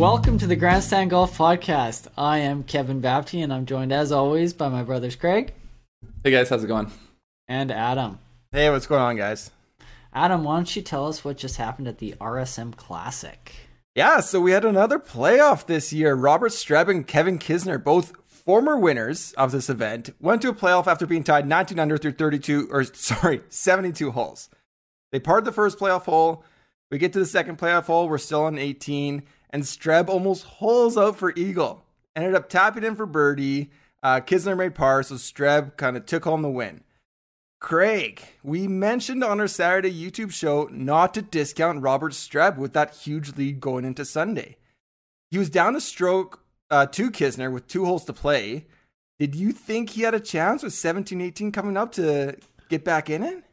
Welcome to the Grandstand Golf Podcast. I am Kevin Bapty, and I'm joined as always by my brothers Craig Hey guys, how's it going? and Adam. Hey, what's going on, guys? Adam, why don't you tell us what just happened at the RSM Classic? Yeah, so we had another playoff this year. Robert Streb and Kevin Kisner, both former winners of this event, went to a playoff after being tied 19 under through 32, or sorry, 72 holes. They parred the first playoff hole. We get to the second playoff hole. We're still on 18, and Streb almost holes out for eagle. Ended up tapping in for birdie. Uh, Kisner made par, so Streb kind of took home the win. Craig, we mentioned on our Saturday YouTube show not to discount Robert Streb with that huge lead going into Sunday. He was down a stroke uh, to Kisner with two holes to play. Did you think he had a chance with 17 18 coming up to get back in it?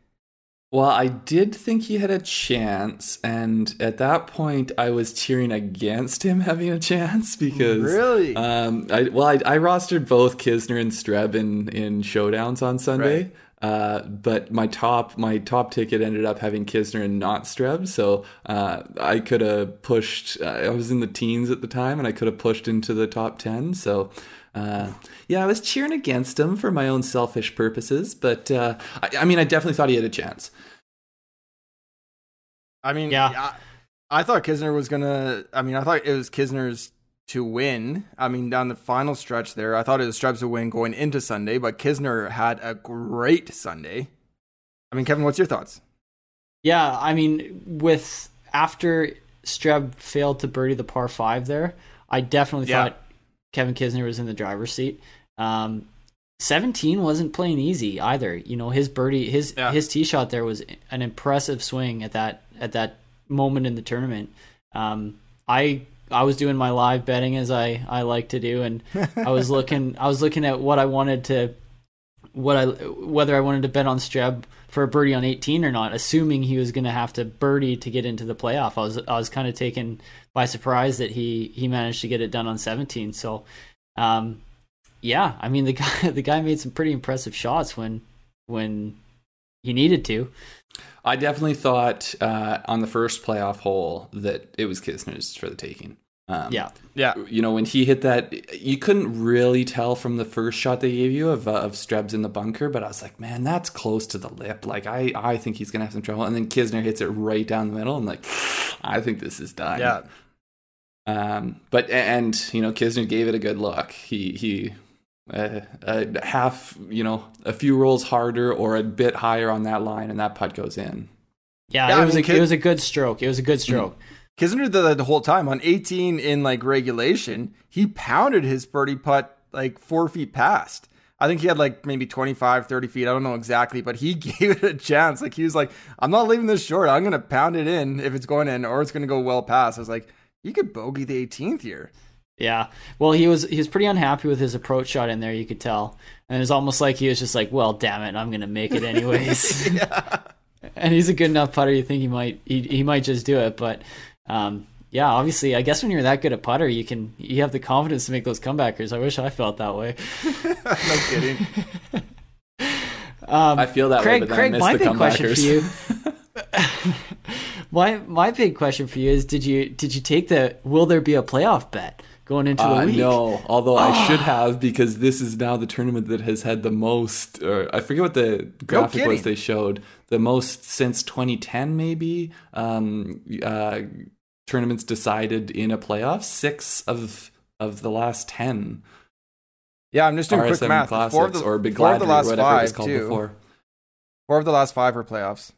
Well, I did think he had a chance, and at that point, I was cheering against him having a chance because Really? Um, I, well, I, I rostered both Kisner and Streb in in showdowns on Sunday. Right. Uh, but my top my top ticket ended up having Kisner and not Streb, so uh, I could have pushed. Uh, I was in the teens at the time, and I could have pushed into the top ten. So. Uh, yeah, I was cheering against him for my own selfish purposes, but uh, I, I mean, I definitely thought he had a chance. I mean, Yeah. I, I thought Kisner was gonna. I mean, I thought it was Kisner's to win. I mean, down the final stretch there, I thought it was Streb's to win going into Sunday, but Kisner had a great Sunday. I mean, Kevin, what's your thoughts? Yeah, I mean, with after Streb failed to birdie the par five there, I definitely Yeah. thought Kevin Kisner was in the driver's seat. Um, 17 wasn't playing easy either. You know, his birdie, his Yeah. his tee shot there was an impressive swing at that at that moment in the tournament. Um, I I was doing my live betting as I I like to do, and I was looking I was looking at what I wanted to what I whether I wanted to bet on Streb for a birdie on 18 or not, assuming he was going to have to birdie to get into the playoff. I was I was kind of taken by surprise that he he managed to get it done on 17. So, um, yeah, I mean the guy the guy made some pretty impressive shots when when he needed to. I definitely thought uh, on the first playoff hole that it was Kisner's for the taking. Um, Yeah, Yeah, You know, when he hit that, you couldn't really tell from the first shot they gave you of, uh, of Strebs in the bunker, but I was like, man, that's close to the lip. Like, I, I think he's going to have some trouble. And then Kisner hits it right down the middle. I'm like, I think this is done. yeah. Um, but, and, you know, Kisner gave it a good look. He, he, uh, a half, you know, a few rolls harder or a bit higher on that line, and that putt goes in. yeah, Yeah, it I was mean, a Kis- it was a good stroke. It was a good stroke. Kisner did that the whole time on 18 in like regulation. He pounded his birdie putt like four feet past. I think he had like maybe 25, 30 feet. I don't know exactly, but he gave it a chance. Like he was like, I'm not leaving this short. I'm going to pound it in if it's going in or it's going to go well past. I was like, you could bogey the 18th here. Yeah. Well, he was he was pretty unhappy with his approach shot in there. You could tell, and it was almost like he was just like, "Well, damn it, I'm gonna make it anyways." yeah. and he's a good enough putter. You think he might he, he might just do it, but um, yeah, obviously, I guess when you're that good a putter, you can you have the confidence to make those comebackers. I wish I felt that way. no kidding. Um, I feel that Craig, way, but Craig, I my miss the big question for you. my my big question for you is: Did you did you take the will there be a playoff bet going into the Uh, week? no, although I should have because this is now the tournament that has had the most. Or I forget what the graphic was they showed. The most since 2010, maybe. Um, uh, tournaments decided in a playoff. Six of of the last ten Yeah, I'm just doing quick math. classics Four of the, or Big four of the last whatever it was five, too. before. Four of the last five are playoffs.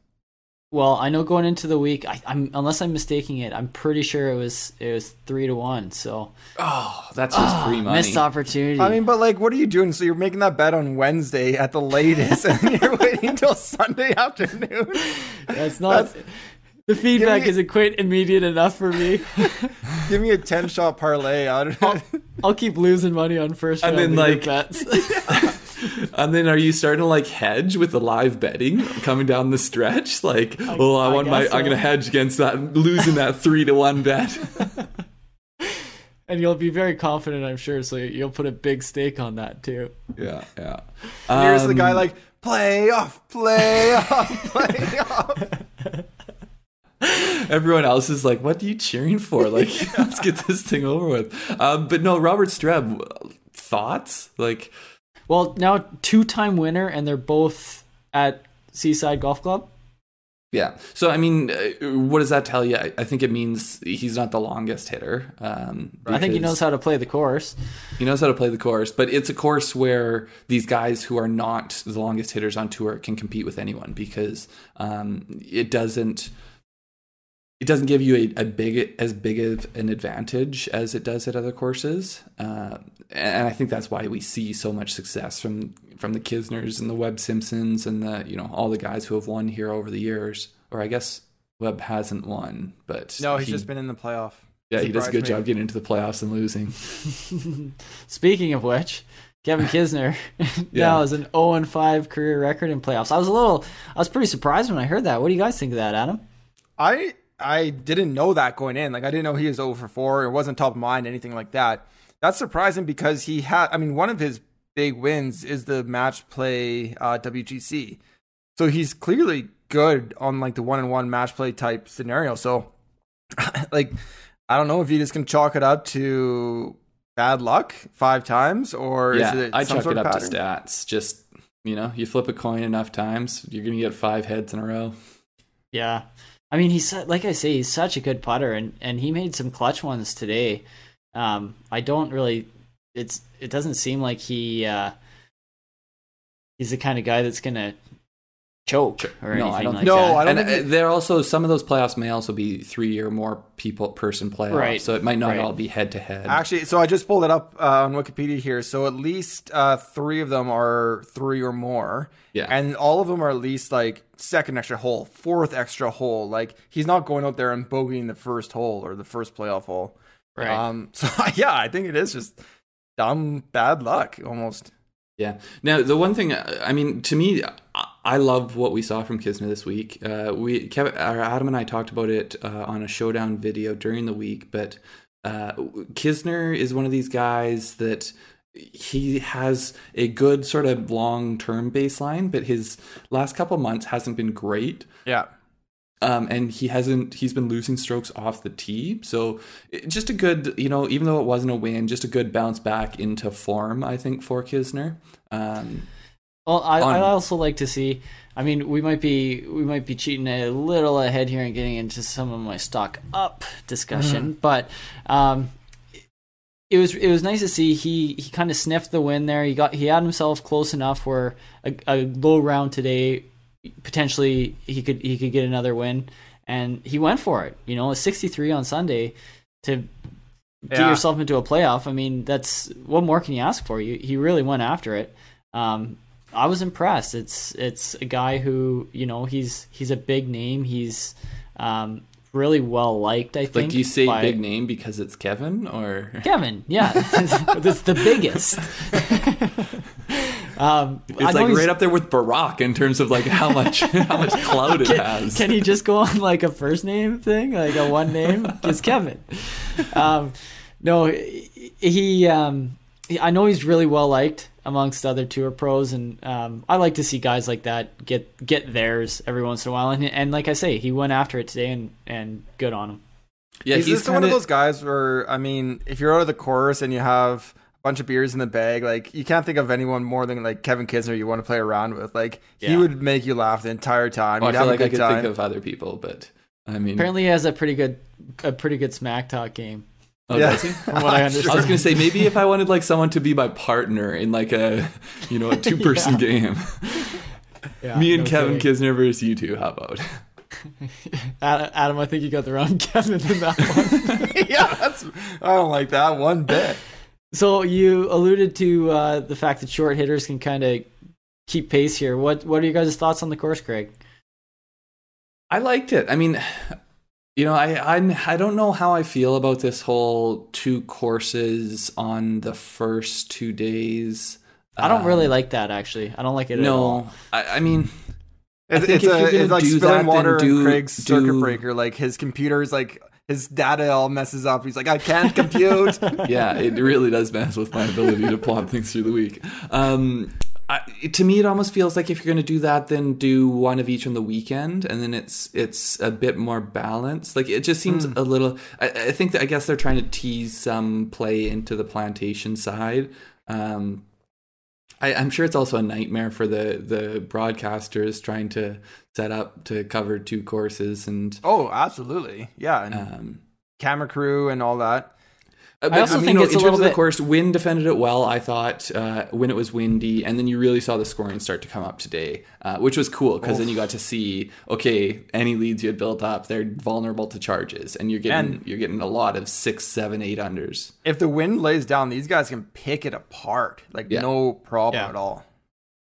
Well, I know going into the week, I, I'm unless I'm mistaking it, I'm pretty sure it was it was three to one. So Oh, that's just ah, free money. missed opportunity. I mean, but like, what are you doing? So you're making that bet on Wednesday at the latest, and you're waiting until Sunday afternoon. that's not. the feedback me- isn't quite immediate enough for me. Give me a ten shot parlay. I don't I'll keep losing money on first And round then, like- bets. And then are you starting to like hedge with the live betting coming down the stretch? Like, oh, I, I want my, guess I'm gonna hedge against that, losing that three to one bet. and you'll be very confident, I'm sure. So you'll put a big stake on that too. yeah, yeah. And here's the guy Um, like play off, play off, play off. everyone else is like, "What are you cheering for?" Like, let's get this thing over with. Um, but no, Robert Streb, thoughts? Like, Well, now two-time winner, and they're both at Seaside Golf Club. yeah. So I mean, uh, what does that tell you? I, I think it means he's not the longest hitter. Um, I think he knows how to play the course. He knows how to play the course, but it's a course where these guys who are not the longest hitters on tour can compete with anyone because um, it doesn't it doesn't give you a, a big as big of an advantage as it does at other courses, uh, and I think that's why we see so much success from from the Kisners and the Webb Simpsons and the you know all the guys who have won here over the years. Or I guess Webb hasn't won, but No, he's he- just been in the playoff. yeah he does a good me. job getting into the playoffs and losing. Speaking of which, Kevin Kisner Yeah. now has an 0 and 5 career record in playoffs. I was a little, I was pretty surprised when I heard that. What do you guys think of that, Adam? I I didn't know that going in. Like I didn't know he was over four. It wasn't top of mind, anything like that. That's surprising because he had. I mean, one of his big wins is the match play uh, WGC. So he's clearly good on like the one on one match play type scenario. So, like, I don't know if you just can chalk it up to bad luck five times or yeah, is it I some chuck sort it of up to stats. Just you know, you flip a coin enough times, you're gonna get five heads in a row. Yeah. I mean, he's like I say, he's such a good putter, and, and he made some clutch ones today. Um, I don't really. It's it doesn't seem like he uh, he's the kind of guy that's gonna choke or No, anything I don't like think No, that. I don't and think uh, there also some of those playoffs may also be three or more people person playoffs, Right, so it might not right. all be head to head. Actually, so I just pulled it up uh, on Wikipedia here. So at least uh, three of them are three or more. Yeah. And all of them are at least like second extra hole, fourth extra hole. Like he's not going out there and bogeying the first hole or the first playoff hole. Right. Um, so yeah, I think it is just dumb bad luck almost. Yeah. Now, the one thing, uh, I mean, to me, I- love what we saw from Kisner this week. Uh, we, Kevin, uh, Adam and I talked about it uh, on a showdown video during the week, but uh, Kisner is one of these guys that he has a good sort of long term baseline, but his last couple months hasn't been great. Yeah. Um, and he hasn't he's been losing strokes off the tee so it- just a good you know even though it wasn't a win just a good bounce back into form i think for kisner um, Well, I, on- I'd also like to see. I mean, we might be we might be cheating a little ahead here and getting into some of my stock up discussion, but um, it was it was nice to see he he kind of sniffed the win there. He got he had himself close enough where a, a low round today potentially he could he could get another win, and he went for it. You know, a 63 on Sunday to get yourself into a playoff. I mean, that's what more can you ask for? You he really went after it. Um, I was impressed. It's it's a guy who you know he's he's a big name. He's um, really well liked. I think. like do you say by- big name because it's kevin or Kevin, yeah, that's the biggest. um, it's like he's- right up there with barack in terms of like how much how much clout it can, has can he just go on like a first name thing, like a one name? It's Kevin. Um, no, he. Um, he- I know he's really well liked amongst other tour pros, and um, I like to see guys like that get get theirs every once in a while. And, and like I say, he went after it today, and and good on him. yeah he's, he's just one of kinda- those guys where I mean, if you're out of the course and you have a bunch of beers in the bag, like you can't think of anyone more than like Kevin Kisner you want to play around with. Like he would make you laugh the entire time. Oh, i You'd feel like a i good could time. think of other people but i mean Apparently, he has a pretty good a pretty good smack talk game. Oh, Yeah. From what I I was gonna say maybe if I wanted like someone to be my partner in like a you know a two person game, Yeah, me and no Kevin kidding. Kisner versus you two. How about? Adam, Adam, I think you got the wrong Kevin in that one. yeah, that's I don't like that one bit. So you alluded to uh, the fact that short hitters can kind of keep pace here. What what are your guys' thoughts on the course, Craig? I liked it. I mean, you know, I I'm, I don't know how I feel about this whole two courses on the first two days. I don't really Um, like that actually. I don't like it at all. No, I, I mean, It's, think it's, if a, you're it's like do spilling that, water then in do- Craig's circuit breaker. Like his computer is like his data all messes up. He's like, I can't compute. yeah, it really does mess with my ability to plot things through the week. Um, I, to me, it almost feels like if you're going to do that, then do one of each on the weekend, and then it's it's a bit more balanced. Like it just seems a little. I, I think that I guess they're trying to tease some play into the plantation side. Um, I, I'm sure it's also a nightmare for the the broadcasters trying to set up to cover two courses and Oh, absolutely. Yeah, and um, camera crew and all that. Uh, but, also mean, think no, it's in a terms little of the bit- course, wind defended it well. I thought uh, when it was windy, and then you really saw the scoring start to come up today, uh, which was cool because then you got to see okay, any leads you had built up, they're vulnerable to charges, and you're getting And- you're getting a lot of six, seven, eight unders. If the wind lays down, these guys can pick it apart. Like Yeah. no problem Yeah. at all.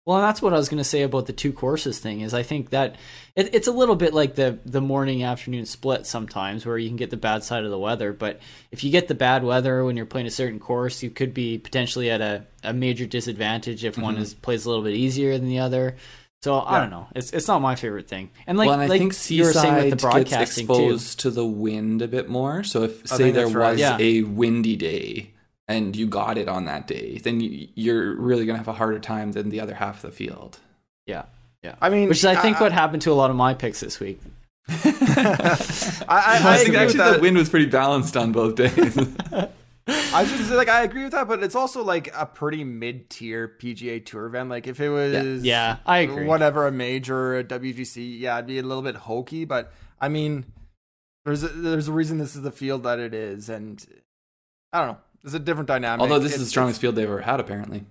Well, that's what I was going to say about the two courses thing. Is I think that it, it's a little bit like the the morning afternoon split sometimes, where you can get the bad side of the weather. But if you get the bad weather when you're playing a certain course, you could be potentially at a, a major disadvantage if one mm-hmm. is plays a little bit easier than the other. So I don't know. It's it's not my favorite thing. And like well, and I like think saying with Seaside the gets broadcasting too. exposed to the wind a bit more. So if oh, say think there was Yeah. a windy day and you got it on that day, then you, you're really gonna have a harder time than the other half of the field. Yeah, yeah. I mean, Which is I think I- what happened to a lot of my picks this week. I, I, I I think agree with actually that. the wind was pretty balanced on both days. I was just say, like I agree with that, but it's also like a pretty mid tier PGA Tour event. Like if it was Yeah, I agree. whatever a major a WGC, yeah, it'd be a little bit hokey. But I mean, there's a, there's a reason this is the field that it is, and I don't know. It's a different dynamic. Although this is the strongest field they've ever had, apparently.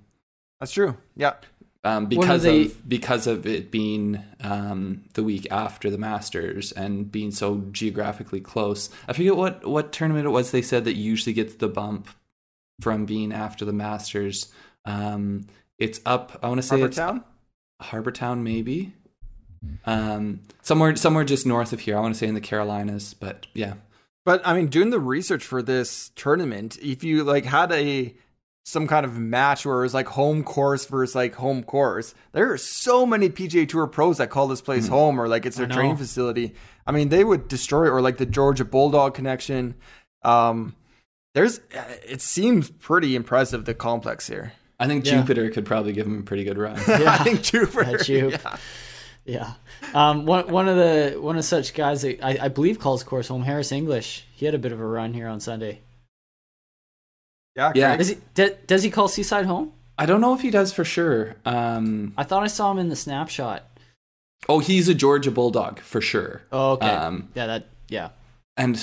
That's true. Yeah. um, because the- of because of it being um, the week after the Masters and being so geographically close. I forget what what tournament it was. They said that usually gets the bump from being after the Masters. Um, it's up. I want to say Harbour it's Town. Harbortown, maybe. Um, somewhere somewhere just north of here. I want to say in the Carolinas, but yeah. But I mean, doing the research for this tournament, if you like had a some kind of match where it was like home course versus like home course, there are so many PGA Tour pros that call this place home or like it's their training facility. I mean, they would destroy it, or like the Georgia Bulldog connection. Um, there's, it seems pretty impressive the complex here. I think Yeah. Jupiter could probably give him a pretty good run. Yeah. I think Jupiter. Yeah, Jupe. Yeah. Yeah. Um, one one of the one of such guys that I, I believe calls course home Harris English. He had a bit of a run here on Sunday. Yeah, Yeah. Does he d- does he call Seaside home? I don't know if he does for sure. Um, I thought I saw him in the snapshot. oh, he's a Georgia Bulldog for sure. Oh, okay. Um, yeah, that yeah. and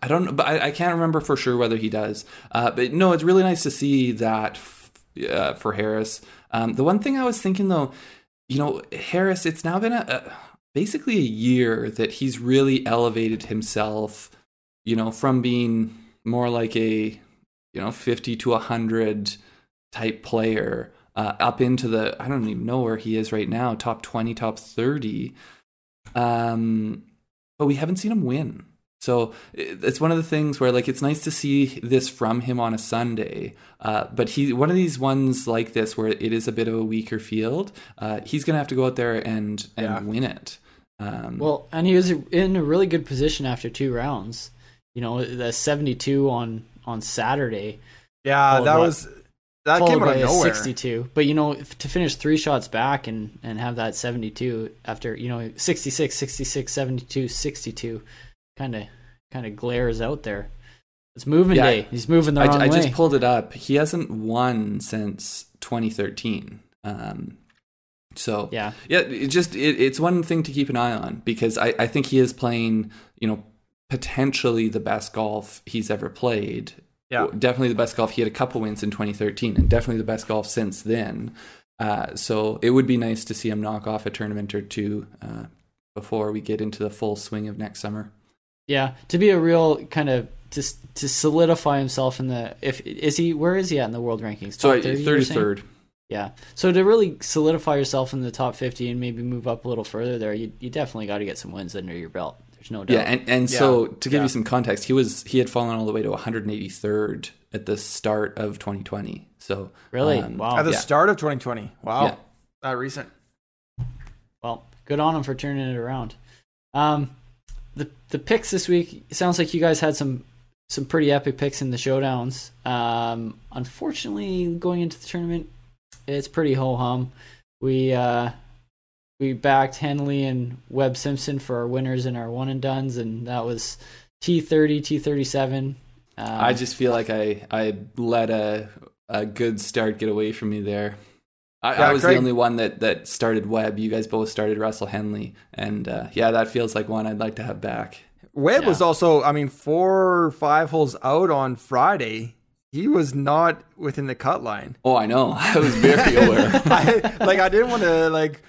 I don't know, but I, I can't remember for sure whether he does. Uh, but no, it's really nice to see that f- uh, for Harris. Um, the one thing I was thinking though, you know, Harris, it's now been a, a basically a year that he's really elevated himself. You know, from being more like a you know fifty to hundred type player uh, up into the I don't even know where he is right now, top twenty, top thirty. Um, but we haven't seen him win. So it's one of the things where like it's nice to see this from him on a Sunday. Uh, but he one of these ones like this where it is a bit of a weaker field. Uh, he's gonna have to go out there and and Yeah. win it. Um, Well, and he was in a really good position after two rounds. You know, the seventy-two on on Saturday, Yeah, that by- was that came out by of nowhere. sixty-two. But you know, if- to finish three shots back and and have that seventy-two after you know 66, 66, 72, 62, kind of kind of glares out there. It's moving Yeah, day. He's moving the I, wrong I way. just pulled it up. He hasn't won since 2013. Um, so yeah, Yeah, it just it, it's one thing to keep an eye on because I, I think he is playing, you know, potentially the best golf he's ever played. Yeah. definitely the best golf. He had a couple wins in 2013, and definitely the best golf since then. Uh, so it would be nice to see him knock off a tournament or two uh, before we get into the full swing of next summer. Yeah. To be a real kind of to to solidify himself in the if is he where is he at in the world rankings? So Top 30, you were saying? 33rd. Yeah. So to really solidify yourself in the top 50 and maybe move up a little further there, you, you definitely got to get some wins under your belt. There's no doubt. Yeah, and and Yeah. so to give Yeah. you some context, he was he had fallen all the way to 183rd at the start of 2020. So really? um, wow. At the yeah. start of 2020. Wow. Yeah. That recent. Well, good on him for turning it around. Um, the picks this week sounds like you guys had some some pretty epic picks in the showdowns. Um, unfortunately, going into the tournament, it's pretty ho hum. We uh, we backed Henley and Webb Simpson for our winners in our one and duns, and that was T thirty, T thirty seven. Um, I just feel like I I let a a good start get away from me there. I, Yeah, I was Craig- the only one that that started Webb. You guys both started Russell Henley, and uh, yeah, that feels like one I'd like to have back. Webb Yeah. was also, I mean, four or five holes out on Friday. He was not within the cut line. Oh, I know. I was very aware. I like I didn't want to like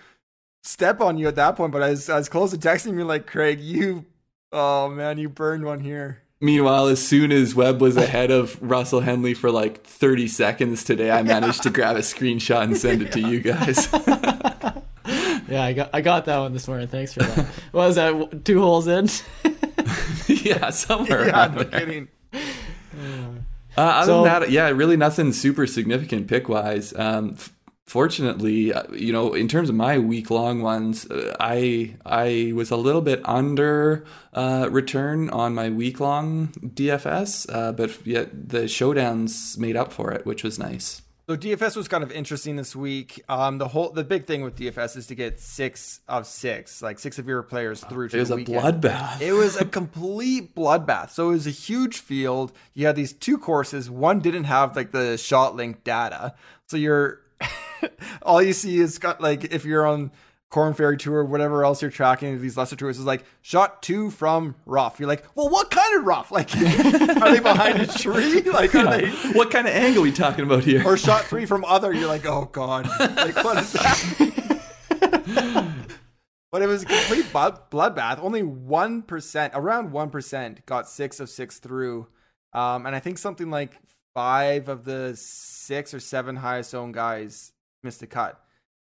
step on you at that point, but I was I was close to texting me like Craig, you oh man, you burned one here. Meanwhile, as soon as Webb was ahead of Russell Henley for like 30 seconds today, I managed to grab a screenshot and send it to you guys. yeah, I got I got that one this morning. Thanks for that. what was that? Two holes in. yeah, somewhere Yeah, around no there. kidding. Uh, other So- than that, yeah, really nothing super significant pick wise. Um, f- fortunately, uh, you know, in terms of my week long ones, uh, I I was a little bit under uh, return on my week long DFS, uh, but yet the showdowns made up for it, which was nice. So DFS was kind of interesting this week. Um, the whole the big thing with DFS is to get six of six, like six of your players through to It was the a bloodbath. It was a complete bloodbath. So it was a huge field. You had these two courses. One didn't have like the shot link data. So you're all you see is got like if you're on Corn Ferry Tour or whatever else you're tracking these lesser tours is like shot two from rough. You're like, well, what kind of rough? Like, are they behind a tree? Like, are they? what kind of angle are we talking about here? Or shot three from other. You're like, oh god, like what is that? but it was a complete blood- bloodbath. Only one percent, around one percent, got six of six through, um, and I think something like five of the six or seven highest owned guys missed the cut.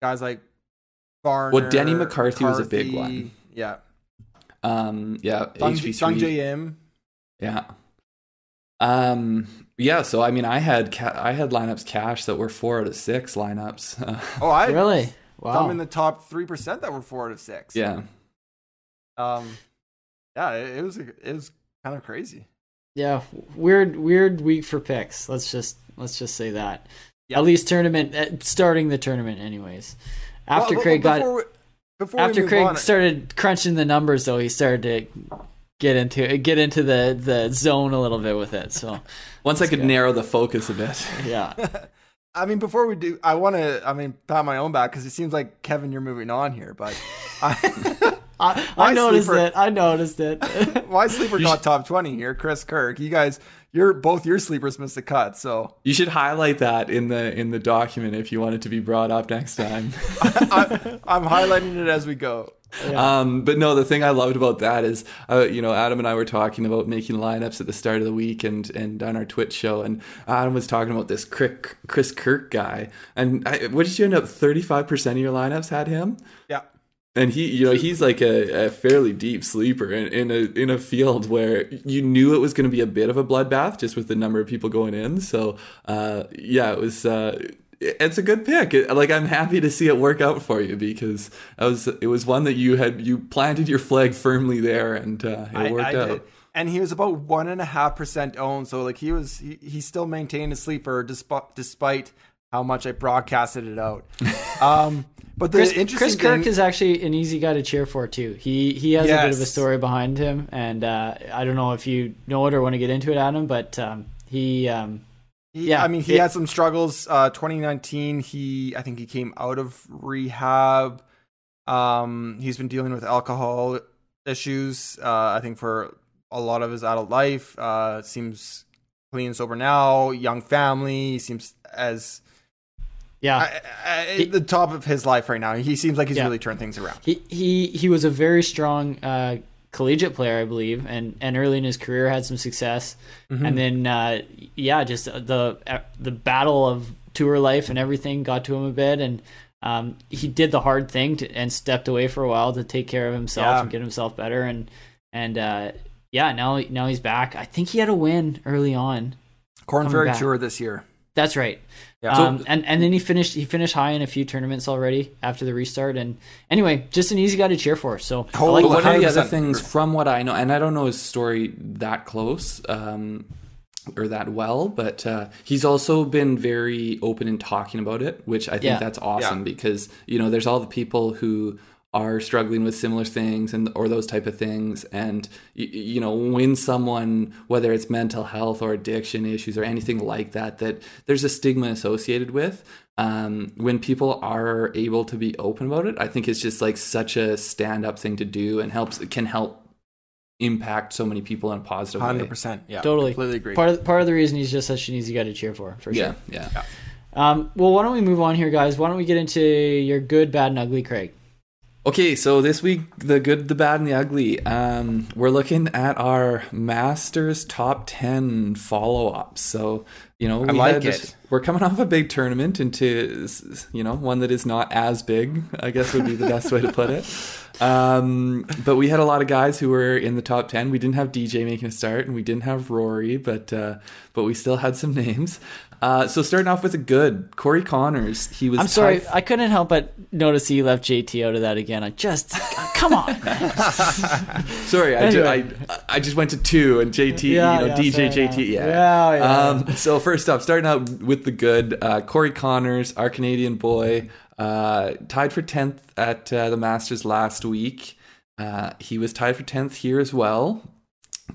Guys like Varner. Well, Denny McCarthy was a big one. Yeah, um, yeah, Sung, HV3. Sung JM. Yeah. Um. Yeah. So I mean, I had ca- I had lineups cash that were four out of six lineups. Oh, I really? I'm in the top three percent that were four out of six. yeah. Um, yeah, it, it was it was kind of crazy. Yeah, weird, weird week for picks. Let's just let's just say that. Yeah. At least tournament, uh, starting the tournament, anyways. After Well, Craig got before we, after Craig on, started crunching the numbers, though, he started to get into get into the the zone a little bit with it. So Once I could narrow the focus a bit. yeah, I mean, before we do, I want to, I mean, pat my own back because it seems like Kevin, you're moving on here, but I, I, I noticed sleeper- it. I noticed it. my sleeper got top twenty here, Chris Kirk. You guys, you're both your sleepers missed the cut, so You should highlight that in the in the document if you want it to be brought up next time. I, I'm highlighting it as we go. Um, but no, the thing I loved about that is, uh, you know, Adam and I were talking about making lineups at the start of the week and and on our Twitch show, and Adam was talking about this Chris Kirk guy, and I, what did you end up? Thirty five percent of your lineups had him. Yeah, And he, you know, he's like a, a fairly deep sleeper in, in a in a field where you knew it was going to be a bit of a bloodbath just with the number of people going in. So, uh, yeah, it was. Uh, it's a good pick. It, like I'm happy to see it work out for you because it was it was one that you had you planted your flag firmly there and uh, it I, worked I out. did. And he was about one and a half percent owned, so like he was, he, he still maintained a sleeper despite despite how much I broadcasted it out. Um, but the Chris, interesting Chris Kirk thing, is actually an easy guy to cheer for too. He he has a bit of a story behind him, and uh, I don't know if you know it or want to get into it, Adam, but um, he um, He, Yeah, I mean, he it- had some struggles. Uh, 2019, he I think he came out of rehab. Um, he's been dealing with alcohol issues. Uh, I think for a lot of his adult life. Uh, seems clean and sober now. Young family. He seems as yeah. I, I, at the top of his life right now. He seems like he's Yeah. really turned things around. He he he was a very strong uh, collegiate player, I believe, and and early in his career had some success, Mm-hmm. and then uh, yeah, just the uh, the battle of tour life and everything got to him a bit, and um, he did the hard thing to, and stepped away for a while to take care of himself Yeah. and get himself better, and and uh, yeah, now now he's back. I think he had a win early on. Corn Coming Ferry. Tour this year. That's right. Yeah. Um, and and then he finished he finished high in a few tournaments already after the restart. And anyway, just an easy guy to cheer for. So I Oh, like one of the other things, from what I know, and I don't know his story that close, um, or that well, but uh, he's also been very open in talking about it, which I think Yeah. that's awesome Yeah. because you know there's all the people who are struggling with similar things and or those type of things and y- y- you know when someone whether it's mental health or addiction issues or anything like that that there's a stigma associated with um, when people are able to be open about it i think it's just like such a stand up thing to do and helps can help impact so many people in a positive way Hundred percent. Yeah, Totally. completely agree. Part of, part of the reason he's just such an easy guy to cheer for, for yeah sure. yeah Um, well, why don't we move on here, guys? Why don't we get into your good, bad, and ugly, Craig? Okay, so this week, the good, the bad, and the ugly. Um, we're looking at our Masters top 10 follow ups. So, you know, we like had- it. We're coming off a big tournament into, you know, one that is not as big, I guess would be the best way to put it. Um, but we had a lot of guys who were in the top 10. We didn't have DJ making a start and we didn't have Rory, but, uh, but we still had some names. Uh, so starting off with a good, Corey Conners. He was I'm sorry, tied- I couldn't help but notice you left JT out of that again. I just, come on. Sorry, I, ju- I, I just went to two and JT, Yeah, you know, yeah, DJ JT, yeah. Yeah, yeah. Um, so first up, starting out with the good, uh, Corey Conners, our Canadian boy, uh, tied for tenth at uh, the Masters last week. Uh, he was tied for tenth here as well.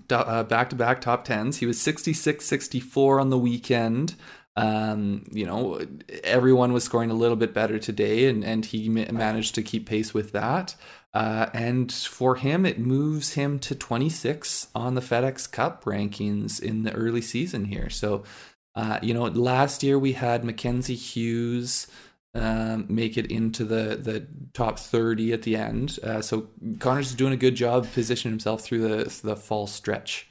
Back to back top tens. He was 66 64 on the weekend. Um, you know, everyone was scoring a little bit better today, and, and he ma- managed to keep pace with that. Uh, and for him, it moves him to 26 on the FedEx Cup rankings in the early season here. So, uh, you know, last year we had Mackenzie Hughes um, make it into the, the top 30 at the end. Uh, so Conners is doing a good job positioning himself through the, the fall stretch.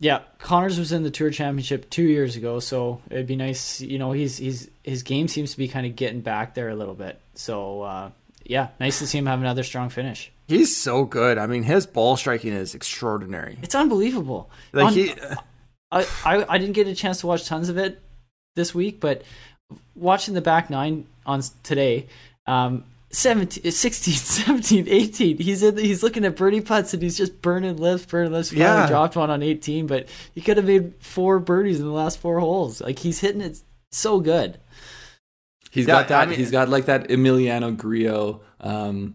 Yeah, Conners was in the Tour Championship two years ago, so it'd be nice. You know, he's he's his game seems to be kind of getting back there a little bit. So uh, yeah, nice to see him have another strong finish. He's so good. I mean, his ball striking is extraordinary. It's unbelievable. Like On- he, I, I I didn't get a chance to watch tons of it this week, but watching the back nine on today, um, 17, 16, 17, 18, he's in, he's looking at birdie putts and he's just burning lips, burning lips. He finally Yeah. dropped one on 18, but he could have made four birdies in the last four holes. Like he's hitting it so good. He's Yeah, got that. I mean- he's got like that Emiliano Grillo. Um,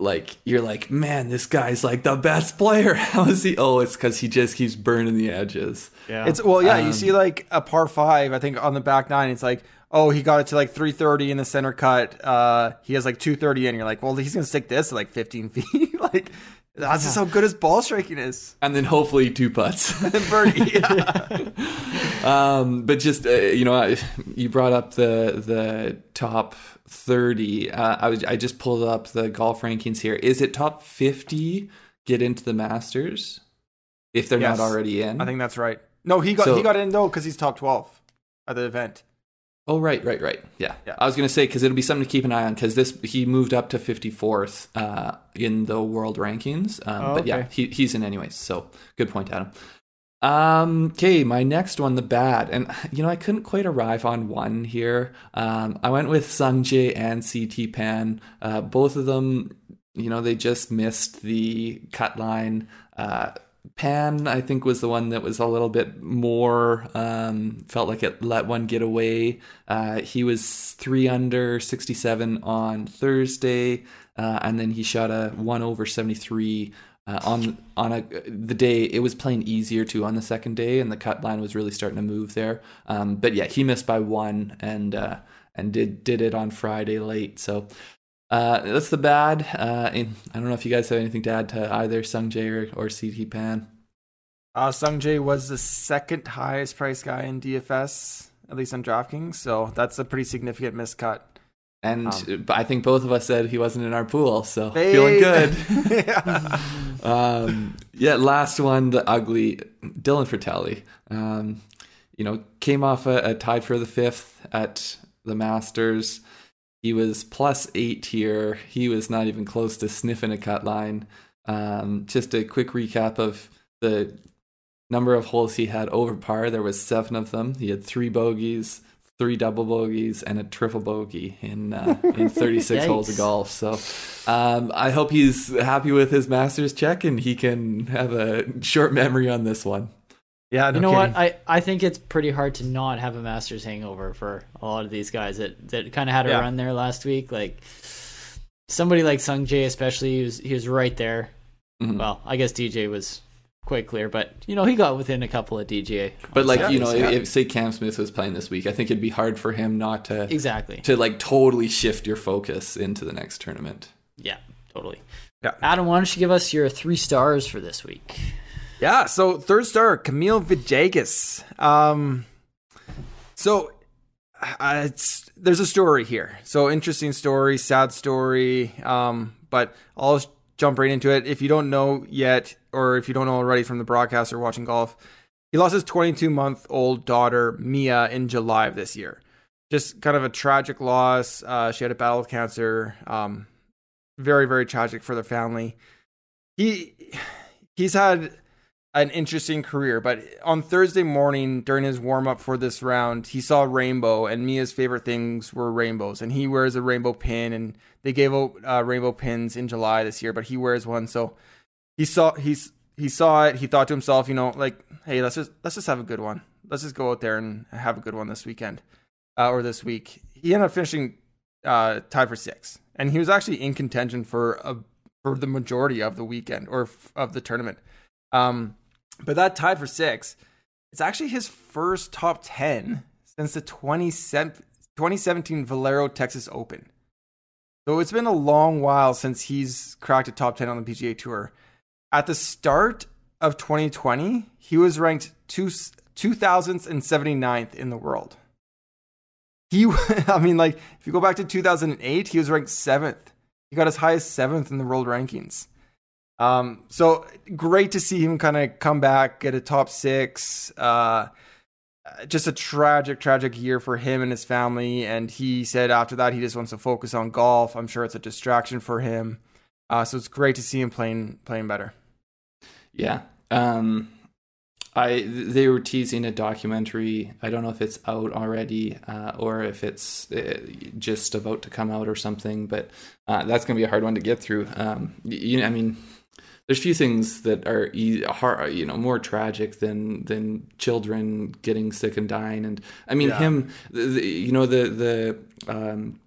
like you're like, man, this guy's like the best player. How is he? Oh, it's because he just keeps burning the edges. Yeah, it's well, yeah. you Um, see, like a par five. I think on the back nine, it's like, oh, he got it to like three thirty in the center cut. Uh, he has like two thirty in. You're like, well, he's gonna stick this at like fifteen feet. like that's just how good his ball striking is. And then hopefully two putts. And birdie, yeah. um, but just uh, you know, I, you brought up the the top thirty. Uh, I was I just pulled up the golf rankings here. Is it top fifty get into the Masters if they're Yes. not already in? I think that's right. No, he got So- he got in though because he's top twelve at the event. Oh right, right, right. Yeah, Yeah. I was gonna say because it'll be something to keep an eye on because this he moved up to fifty fourth uh, in the world rankings. Um, Oh, But yeah, he, he's in anyways. So good point, Adam. Um, okay, my next one, the bad, and you know I couldn't quite arrive on one here. Um, I went with Sungjae and CT Pan. Uh, both of them, you know, they just missed the cut line. Uh, Pan, I think, was the one that was a little bit more um, felt like it let one get away. Uh, he was three under 67 on Thursday, uh, and then he shot a one over 73 uh, on on a the day. It was playing easier too on the second day, and the cut line was really starting to move there. Um, but yeah, he missed by one, and uh, and did did it on Friday late. So. Uh, that's the bad. Uh, and I don't know if you guys have anything to add to either Sung Jae or, or CT Pan. Uh, Sung Jae was the second highest price guy in DFS, at least on DraftKings. So that's a pretty significant miscut. And Um, I think both of us said he wasn't in our pool, so Hey. feeling good. yeah. um, yeah, last one, the ugly Dylan Frittelli. Um, you know, came off a, a tied for the fifth at the Masters. He was plus eight here. He was not even close to sniffing a cut line. Um, just a quick recap of the number of holes he had over par. There was seven of them. He had three bogeys, three double bogeys, and a triple bogey in uh, in 36 holes of golf. So um, I hope he's happy with his Masters check and he can have a short memory on this one. Yeah, no you know kidding. what? I, I think it's pretty hard to not have a Masters hangover for a lot of these guys that, that kind of had a Yeah. run there last week. Like somebody like Sung Jae, especially, he was he was right there. Mhm. Well, I guess DJ was quite clear, but you know he got within a couple of DJ. But like Yeah, you know, yeah. if, if say Cam Smith was playing this week, I think it'd be hard for him not to exactly. to like totally shift your focus into the next tournament. Yeah, totally. Yeah. Adam, why don't you give us your three stars for this week? Yeah, so third star, Camilo Villegas. Um, so uh, there's a story here. So interesting story, sad story. Um, but I'll jump right into it. If you don't know yet, or if you don't know already from the broadcast or watching golf, he lost his 22 month old daughter Mia in July of this year. Just kind of a tragic loss. Uh, she had a battle with cancer. Um, very very tragic for the family. He he's had an interesting career, but on Thursday morning during his warm up for this round, he saw rainbow, and Mia's favorite things were rainbows, and he wears a rainbow pin, and they gave out uh, rainbow pins in July this year, but he wears one, so he saw he's he saw it. He thought to himself, you know, like, hey, let's just let's just have a good one. Let's just go out there and have a good one this weekend uh, or this week. He ended up finishing uh, tied for six, and he was actually in contention for a for the majority of the weekend or f- of the tournament. Um, but that tied for six. It's actually his first top 10 since the 27 2017 Valero Texas Open. So it's been a long while since he's cracked a top 10 on the PGA Tour. At the start of 2020, he was ranked two, 2079th in the world. He, I mean, like, if you go back to 2008, he was ranked seventh. He got as high as seventh in the world rankings. Um, so great to see him kind of come back, get a top six. Uh, just a tragic, tragic year for him and his family. And he said after that he just wants to focus on golf. I'm sure it's a distraction for him. Uh, so it's great to see him playing playing better. Yeah. Um, I they were teasing a documentary. I don't know if it's out already uh, or if it's uh, just about to come out or something. But uh, that's going to be a hard one to get through. Um, you, I mean, there's few things that are e- hard, you know, more tragic than than children getting sick and dying. And I mean, Yeah. him, the, the- you know, the the um,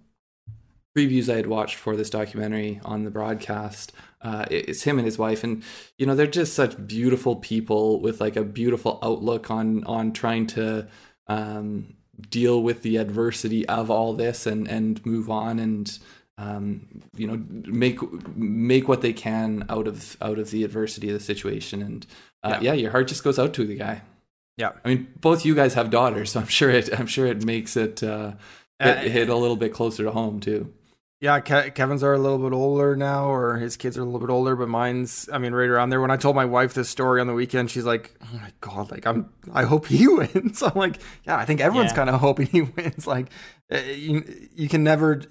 previews I had watched for this documentary on the broadcast. Uh, it's him and his wife, and you know they're just such beautiful people with like a beautiful outlook on on trying to um, deal with the adversity of all this and and move on and um, you know make make what they can out of out of the adversity of the situation. And uh, Yeah. yeah, your heart just goes out to the guy. Yeah. I mean, both you guys have daughters, so I'm sure it I'm sure it makes it uh, hit, Uh, hit a little bit closer to home too. Yeah, Ke- Kevin's are a little bit older now, or his kids are a little bit older, but mine's, I mean, right around there. When I told my wife this story on the weekend, she's like, "Oh my god, like I'm, I hope he wins." I'm like, "Yeah, I think everyone's Yeah. kind of hoping he wins." Like, uh, you, you can never,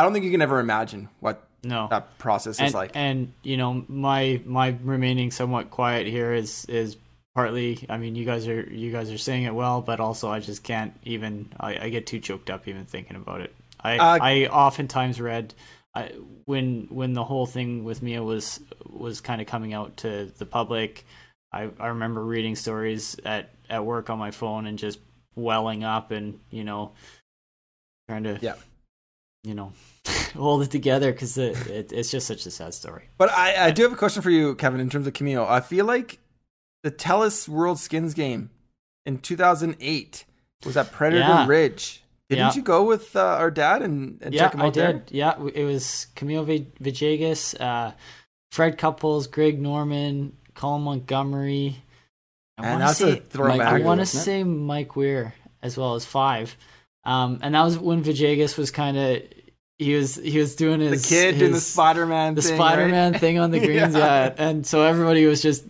I don't think you can ever imagine what No. that process is like. and you know my my remaining somewhat quiet here is is partly i mean you guys are you guys are saying it well but also i just can't even i, I get too choked up even thinking about it i Uh, i oftentimes read I, when when the whole thing with mia was was kind of coming out to the public i i remember reading stories at at work on my phone and just welling up and you know trying to Yeah. You know hold it together because it, it, it's just such a sad story But I, I do have a question for you, Kevin, in terms of Camilo. I feel like the Telus World Skins game in 2008 was at Predator Yeah. Ridge. Didn't Yeah. you go with uh, our dad and, and yeah, check him out I there? did. Yeah, it was Camilo v- Villegas, uh, Fred Couples, Greg Norman, Colin Montgomerie. I And want to say, throwback. I want to say Mike Weir as well as five. Um, and that was when Villegas was kind of he was he was doing The his kid doing the Spider Man the. Spider Man right? thing on the greens, Yeah. yeah. And so everybody was just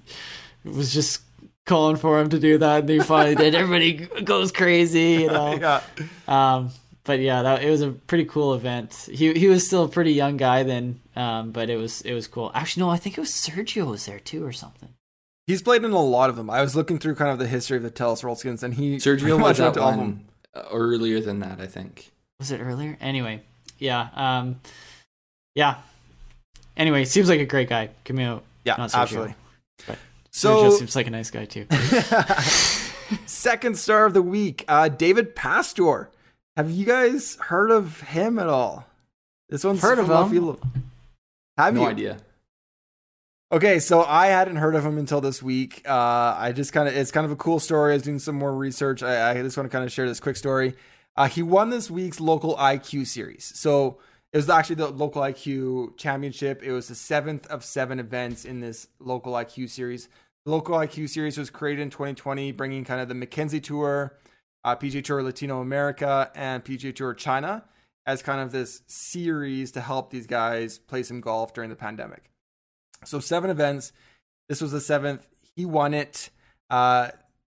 was just calling for him to do that, and he finally did. Everybody goes crazy, you know. yeah. Um, but yeah, that it was a pretty cool event. He he was still a pretty young guy then, um, but it was it was cool. Actually, no, I think it was Sergio was there too or something. He's played in a lot of them. I was looking through kind of the history of the Telus World Skins, and he Sergio was went at all of them. one earlier than that, I think. Was it earlier? Anyway, yeah, um, yeah. Anyway, seems like a great guy, Camilo. Yeah, Not Sergio. absolutely. So So seems like a nice guy too. second star of the week, uh, David Pastore. Have you guys heard of him at all? This one's Heard of from left him. field. Have No you? idea. Okay, so I hadn't heard of him until this week. Uh, I just kind of, it's kind of a cool story. I was doing some more research. I, I just want to kind of share this quick story. Uh, he won this week's LocaliQ series. So it was actually the LocaliQ championship. It was the seventh of seven events in this LocaliQ series. The LocaliQ series was created in 2020, bringing kind of the Mackenzie Tour, uh, PGA Tour Latino America, and PGA Tour China as kind of this series to help these guys play some golf during the pandemic. So seven events. This was the seventh. He won it. Uh,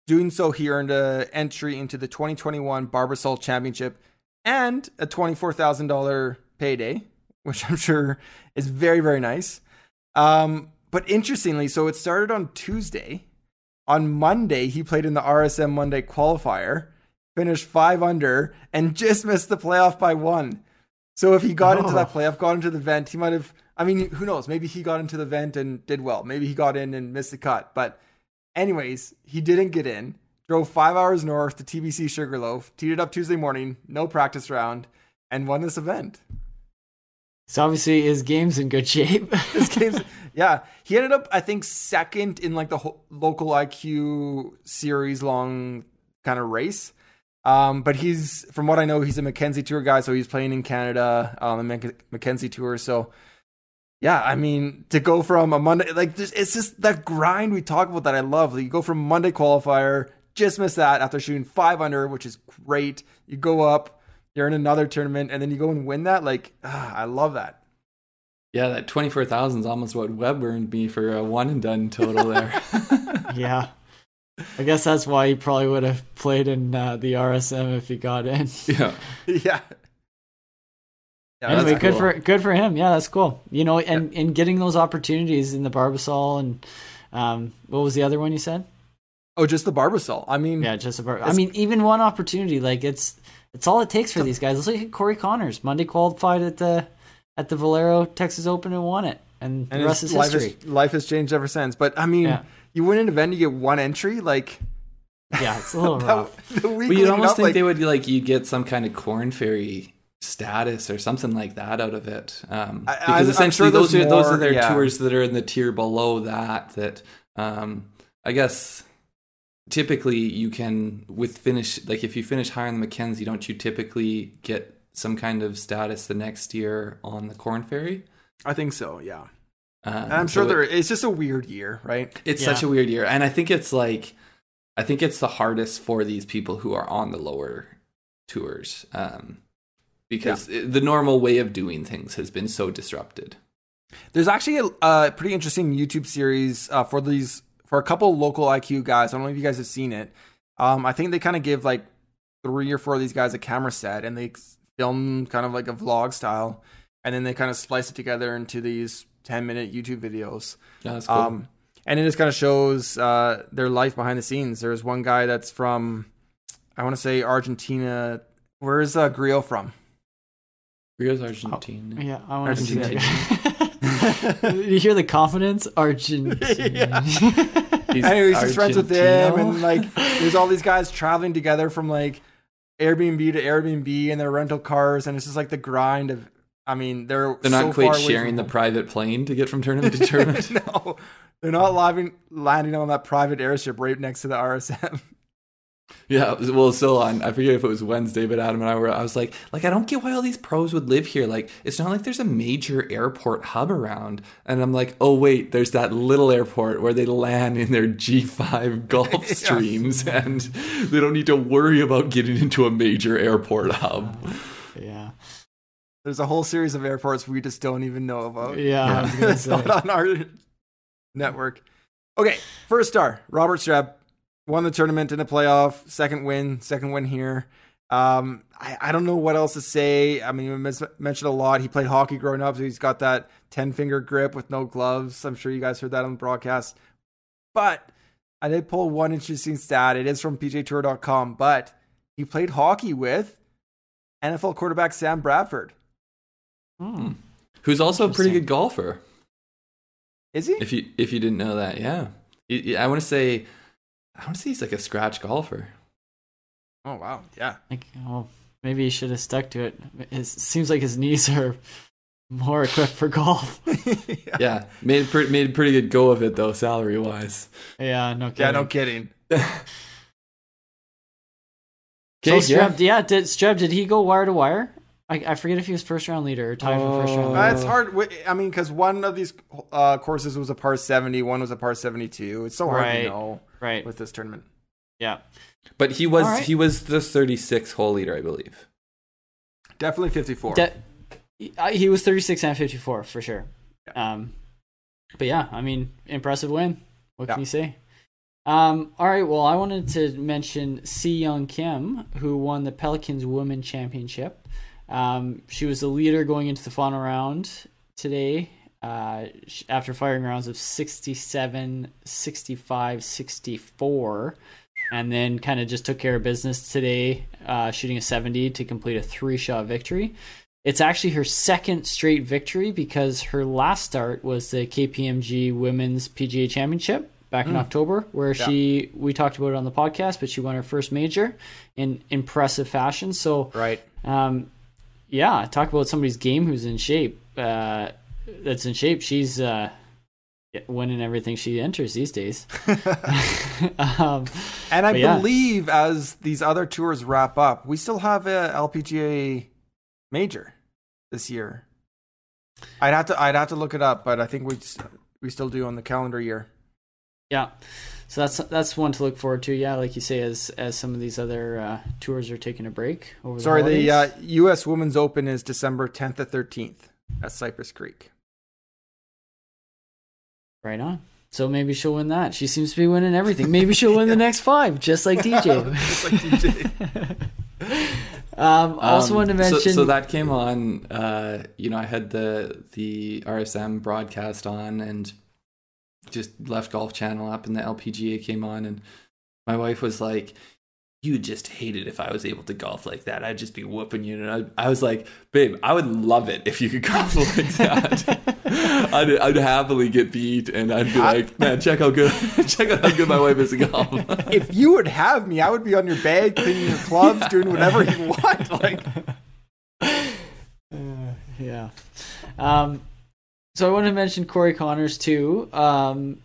doing so, he earned a entry into the 2021 Barbasol Championship and a $24,000 payday, which I'm sure is very, very nice. Um, but interestingly, so it started on Tuesday. On Monday, he played in the RSM Monday qualifier, finished five under, and just missed the playoff by one. So if he got into Oh. that playoff, got into the vent, he might have. I mean, who knows? Maybe he got into the vent and did well. Maybe he got in and missed the cut. But, anyways, he didn't get in. Drove five hours north to TPC Sugarloaf, teed it up Tuesday morning, no practice round, and won this event. so obviously his game's in good shape. This game's yeah. He ended up, I think, second in like the whole LocaliQ series long kind of race. Um, but he's, from what I know, he's a Mackenzie Tour guy, so he's playing in Canada on the Mac- Mackenzie Tour. So, yeah, I mean, to go from a Monday, like, there's, it's just that grind we talk about that I love. Like, you go from Monday qualifier, just miss that after shooting five under, which is great. You go up, you're in another tournament, and then you go and win that. Like, ah, I love that. Yeah, that twenty four thousand is almost what Webb earned me for a one and done total there. yeah. I guess that's why he probably would have played in uh, the RSM if he got in. yeah. yeah. Yeah, anyway, that's good cool. for good for him. Yeah, that's cool. You know, and and getting those opportunities in the Barbasol and um, what was the other one you said? Oh, just the Barbasol. I mean, Yeah, just a bar- I mean, even one opportunity, like it's it's all it takes for these guys. Let's look at Corey Conners. Monday qualified at the at the Valero Texas Open and won it, and, and the rest is life history. has, life has changed ever since. But I mean, Yeah. you win an event, you get one entry. Like, Yeah, it's a little that- rough. the week Well, you'd almost up, think like, they would like you get some kind of Korn Ferry status or something like that out of it. Um, I- because I'm- I'm essentially sure those are there's those are their yeah. tours that are in the tier below that. That um, I guess typically you can with finish like if you finish higher on the Mackenzie, don't you typically get some kind of status the next year on the Korn Ferry? I think so. Yeah, Um, and I'm so sure it- there. It's just a weird year, right? it's Yeah. such a weird year and i think it's like i think it's the hardest for these people who are on the lower tours um because it- the normal way of doing things has been so disrupted There's actually a, pretty interesting YouTube series uh, for these for a couple LocaliQ guys. I don't know if you guys have seen it. Um, I think they kind of give like three or four of these guys a camera set and they film kind of like a vlog style, and then they kind of splice it together into these ten minute YouTube videos. Yeah, that's cool. Um, and it just kind of shows uh, their life behind the scenes. There's one guy that's from, I want to say Argentina. Where's uh, Grillo from? Rio's Argentina. Yeah, I want to see that. you hear the confidence, Argentina. He's Anyways, he's friends with him, and like, there's all these guys traveling together from like Airbnb to Airbnb in their rental cars, and it's just like the grind of. I mean, they're they're not so quite far sharing the private plane to get from tournament to tournament. no, they're not landing landing on that private airship right next to the RSM. Yeah, well, so on. I forget if it was Wednesday, but Adam and I were. I was like, like I don't get why all these pros would live here. Like, it's not like there's a major airport hub around. And I'm like, oh wait, there's that little airport where they land in their G5 Gulfstreams, and they don't need to worry about getting into a major airport hub. yeah, There's a whole series of airports we just don't even know about. yeah. I it's not on our network. Okay, first star, Robert Streb won the tournament in the playoff. Second win, second win here. Um, I, I don't know what else to say. I mean, we mentioned a lot. He played hockey growing up, so he's got that 10 finger grip with no gloves. I'm sure you guys heard that on the broadcast. But I did pull one interesting stat. It is from PGATour.com, but he played hockey with NFL quarterback Sam Bradford. Hmm. Who's also a pretty good golfer. Is he? If you if you didn't know that, yeah. He- I want to say, I want to say he's like a scratch golfer. Oh wow, yeah. Like, oh, maybe he should have stuck to it. It seems like his knees are more equipped for golf. yeah. Yeah, made pre- made a pretty good go of it though, salary wise. yeah, no kidding. Yeah, no kidding. So Okay, yeah. Streb, yeah. did Streb, did he go wire to wire? I, I forget if he was first round leader or tied for first round Oh. Leader. it's hard. I mean, because one of these uh, courses was a par seventy, one was a par seventy-two. It's so hard Right. to know Right. with this tournament. Yeah. But he was All right. he was the 36 hole leader, I believe. Definitely fifty-four. De- he- was 36 and 54 for sure. Um, but yeah, I mean, impressive win. What can Yeah. you say? Um, all right. Well, I wanted to mention Sei Young Kim, who won the Pelicans Women Championship. Um, she was the leader going into the final round today. Uh, after firing rounds of 67, 65, 64, and then kind of just took care of business today, uh, shooting a 70 to complete a three shot victory. It's actually her second straight victory because her last start was the KPMG Women's PGA Championship back in October, where Yeah. she we talked about it on the podcast, but she won her first major in impressive fashion. So Right. um, yeah, talk about somebody's game who's in shape. Uh, that's in shape. She's uh, winning everything she enters these days. um, And I yeah. believe as these other tours wrap up, we still have a LPGA major this year. I'd have to I'd have to look it up, but I think we we still do on the calendar year. yeah, so that's that's one to look forward to. Yeah, like you say, as as some of these other uh, tours are taking a break over. Sorry, the, the uh. U.S. Women's Open is December 10th to 13th at Cypress Creek. right on. So maybe she'll win that. She seems to be winning everything. Maybe she'll win the next five, just like DJ. Just like DJ. um, also Um, wanted to mention. So, so that came on. Uh, you know, I had the the RSM broadcast on, and just left Golf Channel up, and the LPGA came on, and my wife was like. You just hate it if I was able to golf like that. I'd just be whooping you. And I, I was like, babe, I would love it if you could golf like that. I'd, I'd happily get beat, and I'd be like, man, check how good, check out how good my wife is at golf. if you would have me, I would be on your bag, cleaning your clubs, doing whatever you want. Like, yeah. Um, so I want to mention Corey Conners too. Um,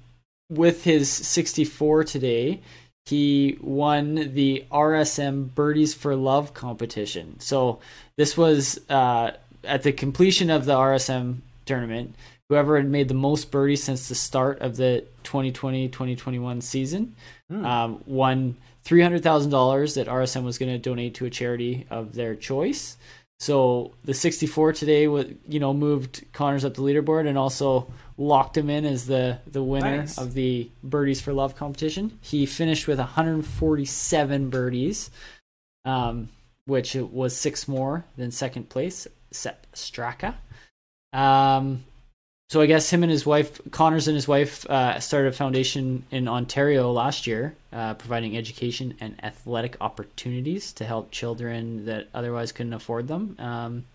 with his 64 today, he won the RSM Birdies for Love competition. So this was uh, at the completion of the RSM tournament. Whoever had made the most birdies since the start of the 2020-2021 season um, won $300,000 that RSM was going to donate to a charity of their choice. So the 64 today you know, moved Conners up the leaderboard and also locked him in as the the winner Nice. of the Birdies for Love competition. He finished with 147 birdies, um, which was six more than second place, Sepp Straka. Um, so I guess him and his wife, Conners and his wife, uh, started a foundation in Ontario last year, uh, providing education and athletic opportunities to help children that otherwise couldn't afford them. Um,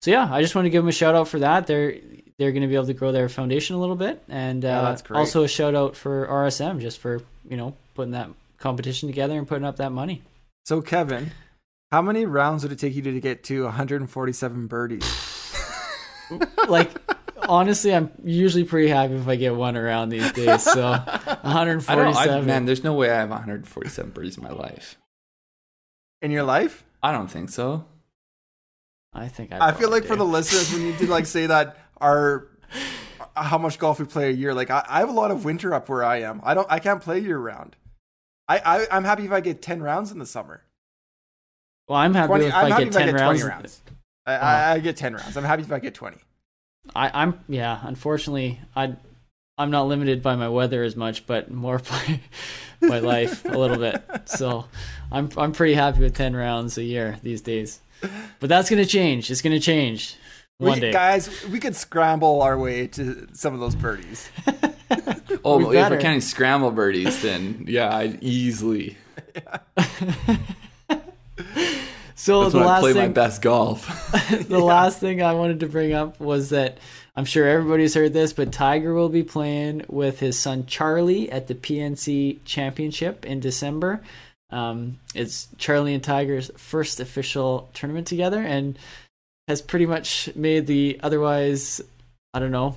so yeah, I just want to give them a shout out for that. They're they're going to be able to grow their foundation a little bit, and uh, Yeah, also a shout out for RSM just for you know putting that competition together and putting up that money. so Kevin, how many rounds would it take you to get to 147 birdies? like honestly, I'm usually pretty happy if I get one around these days. So I don't, 147. I, man, there's no way I have 147 birdies in my life. In your life? I don't think so. I think I, I feel probably like for the listeners, we need to like say that our uh, how much golf we play a year. Like I, I have a lot of winter up where I am. I don't. I can't play year round. I, I I'm happy if I get 10 rounds in the summer. well, I'm happy 20, if I'm I happy get if I 10 get rounds. 20 rounds. I, I, uh-huh. I get 10 rounds. I'm happy if I get 20. I, I'm yeah. Unfortunately, I I'm not limited by my weather as much, but more by my life a little bit. So I'm I'm pretty happy with 10 rounds a year these days. But that's gonna change. It's gonna change one we, day. Guys, we could scramble our way to some of those birdies. Oh, We if better. we're counting scramble birdies, then yeah, I'd easily. so That's the when I last play my thing best golf. the last thing I wanted to bring up was that I'm sure everybody's heard this, but Tiger will be playing with his son Charlie at the PNC Championship in December. Um, it's Charlie and Tiger's first official tournament together, and has pretty much made the otherwise, I don't know,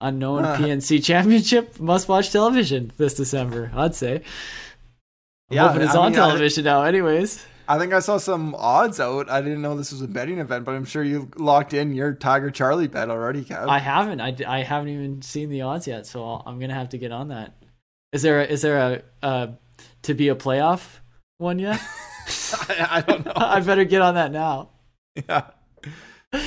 unknown Uh. PNC Championship must-watch television this December. I'd say. I'm Yeah, hoping it's I on mean, I- television now. Anyways, I think I saw some odds out. I didn't know this was a betting event, but I'm sure you locked in your Tiger Charlie bet already, Kev. I haven't. I, I haven't even seen the odds yet, so I'll, I'm gonna have to get on that. Is there a, is there a uh, to be a playoff one yet? I, I don't know. I better get on that now. yeah.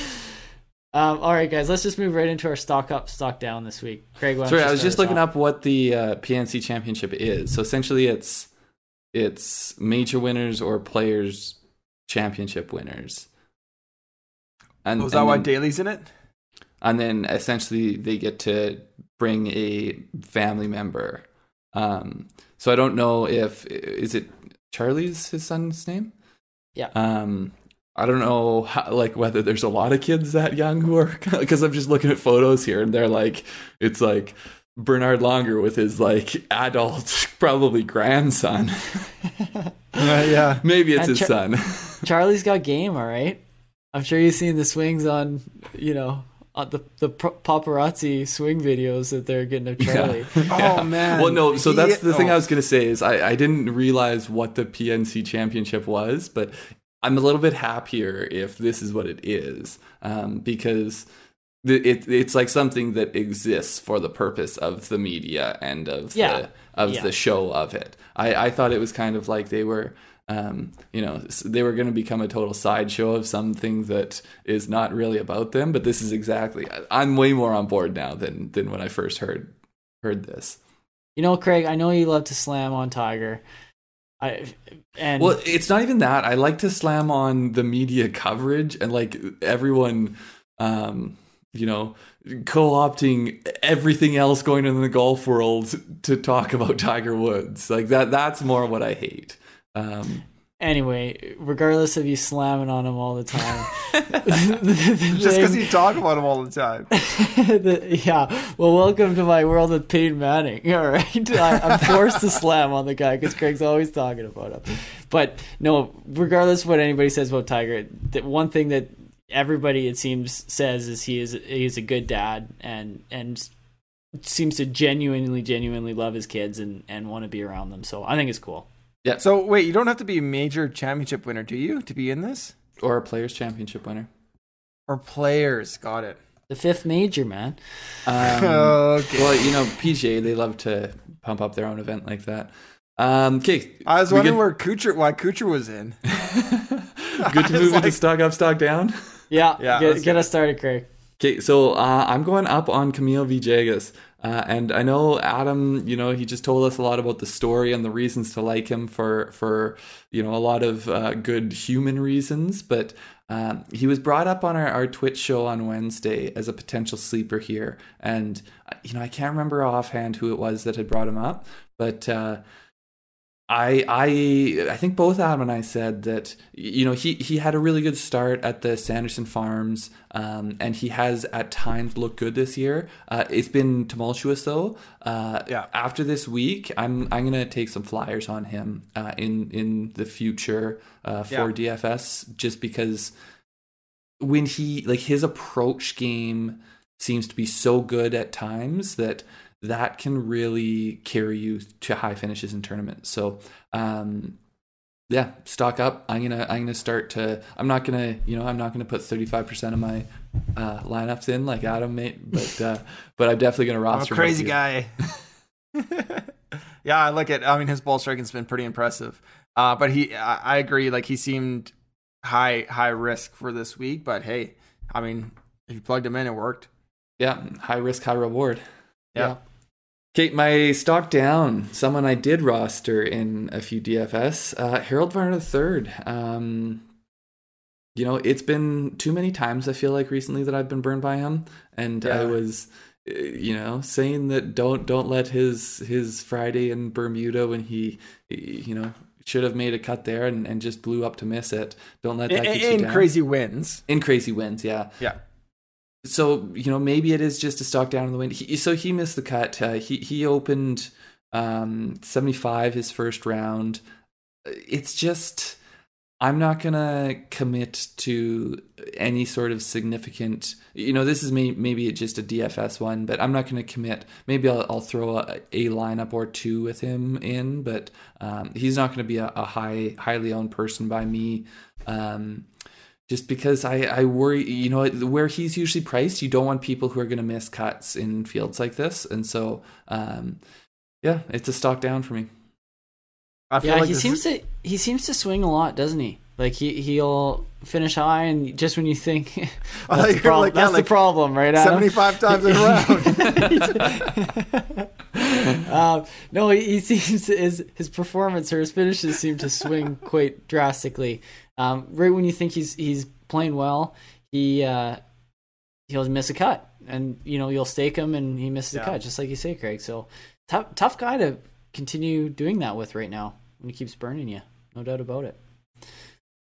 Um, all right, guys, let's just move right into our stock up, stock down this week. Craig, Sorry, I was just looking off? up what the uh, PNC Championship is. So essentially, it's it's major winners or players championship winners. And, Was that and why then- Daly's in it? and then essentially they get to bring a family member. Um, so I don't know if is it Charlie's his son's name. Yeah. Um, I don't know how, like whether there's a lot of kids that young who are because I'm just looking at photos here and they're like it's like Bernhard Langer with his like adult probably grandson. Uh, yeah. Maybe it's And his Char- son. Charlie's got game, all right. I'm sure you've seen the swings on, you know, on the the paparazzi swing videos that they're getting of Charlie. Oh man. Well, no. So He- that's the thing oh. I was gonna say is I, I didn't realize what the PNC championship was, but I'm a little bit happier if this is what it is, um, because the, it it's like something that exists for the purpose of the media and of Yeah. the of Yeah. the show of it. I I thought it was kind of like they were. Um, you know, they were going to become a total sideshow of something that is not really about them. But this is exactly. I'm way more on board now than than when I first heard heard this. You know, Craig, I know you love to slam on Tiger. I and Well, it's not even that. I like to slam on the media coverage and like everyone, um, you know, co-opting everything else going on in the golf world to talk about Tiger Woods. Like that. That's more what I hate. Um, anyway, regardless of you slamming on him all the time, Just because you talk about him all the time. the, yeah. Well, welcome to my world with Peyton Manning. All right, I, I'm forced to slam on the guy because Craig's always talking about him. But no, regardless of what anybody says about Tiger, the one thing that everybody it seems says is he is he is a good dad and and seems to genuinely genuinely love his kids and and want to be around them. So I think it's cool. Yeah. So wait, you don't have to be a major championship winner, do you, to be in this? or a Players Championship winner. Or players? Got it. The fifth major, man. Um, okay. Well, you know, PGA they love to pump up their own event like that. Um, okay, I was wondering good- where Kuchar, why Kuchar was in. good to I was move into like- stock up, stock down. Yeah, Yeah, Get, get us started, Craig. Okay, so uh, I'm going up on Camilo Villegas. Uh, and I know Adam, you know, he just told us a lot about the story and the reasons to like him for, for you know, a lot of uh, good human reasons. But um, he was brought up on our, our Twitch show on Wednesday as a potential sleeper here. And, uh, you know, I can't remember offhand who it was that had brought him up. But uh, I I I think both Adam and I said that you know he he had a really good start at the Sanderson Farms, um, and he has at times looked good this year. Uh, it's been tumultuous though. Uh, Yeah. After this week, I'm I'm gonna take some flyers on him uh, in in the future uh, for DFS just because when he like his approach game seems to be so good at times that that can really carry you to high finishes in tournaments. So, um, yeah, stock up. I'm gonna I'm gonna start to. I'm not gonna you know I'm not gonna put 35 percent of my uh, lineups in like Adam made, but uh, but I'm definitely gonna I'm a crazy most of you. guy. yeah, I look at. I mean, his ball striking's been pretty impressive. Uh, but he, I, I agree. Like he seemed high high risk for this week. But hey, I mean, if you plugged him in, it worked. Yeah, high risk, high reward. Yeah. Kate, my stock down. Someone I did roster in a few DFS. Uh, Harold Varner III. Um, you know, it's been too many times. I feel like recently that I've been burned by him, and I was, uh, you know, saying that don't don't let his his Friday in Bermuda when he, you know, should have made a cut there and, and just blew up to miss it. Don't let that In, get you in down. crazy wins. in crazy wins. Yeah. Yeah. So you know maybe it is just a stock down in the wind. He, so he missed the cut. Uh, he he opened um, 75 his first round. It's just I'm not gonna commit to any sort of significant. You know, this is may, maybe just a DFS one, but I'm not gonna commit. Maybe I'll, I'll throw a, a, lineup or two with him in, but um, he's not gonna be a, a, high highly owned person by me. Um, just because I, I worry, you know, where he's usually priced, you don't want people who are going to miss cuts in fields like this, and so um, yeah, it's a stock down for me. I feel yeah, like he seems is... to he seems to swing a lot, doesn't he? Like he he'll finish high, and just when you think that's, the, prob- like, that's yeah, the problem, right? Seventy five times in a row. um, no, he, he, seems his his performance or his finishes seem to swing quite drastically. Um, right when you think he's he's playing well, he uh, he'll miss a cut, and you know you'll stake him, and he misses yeah. a cut, just like you say, Craig. So tough tough guy to continue doing that with right now when he keeps burning you. No doubt about it.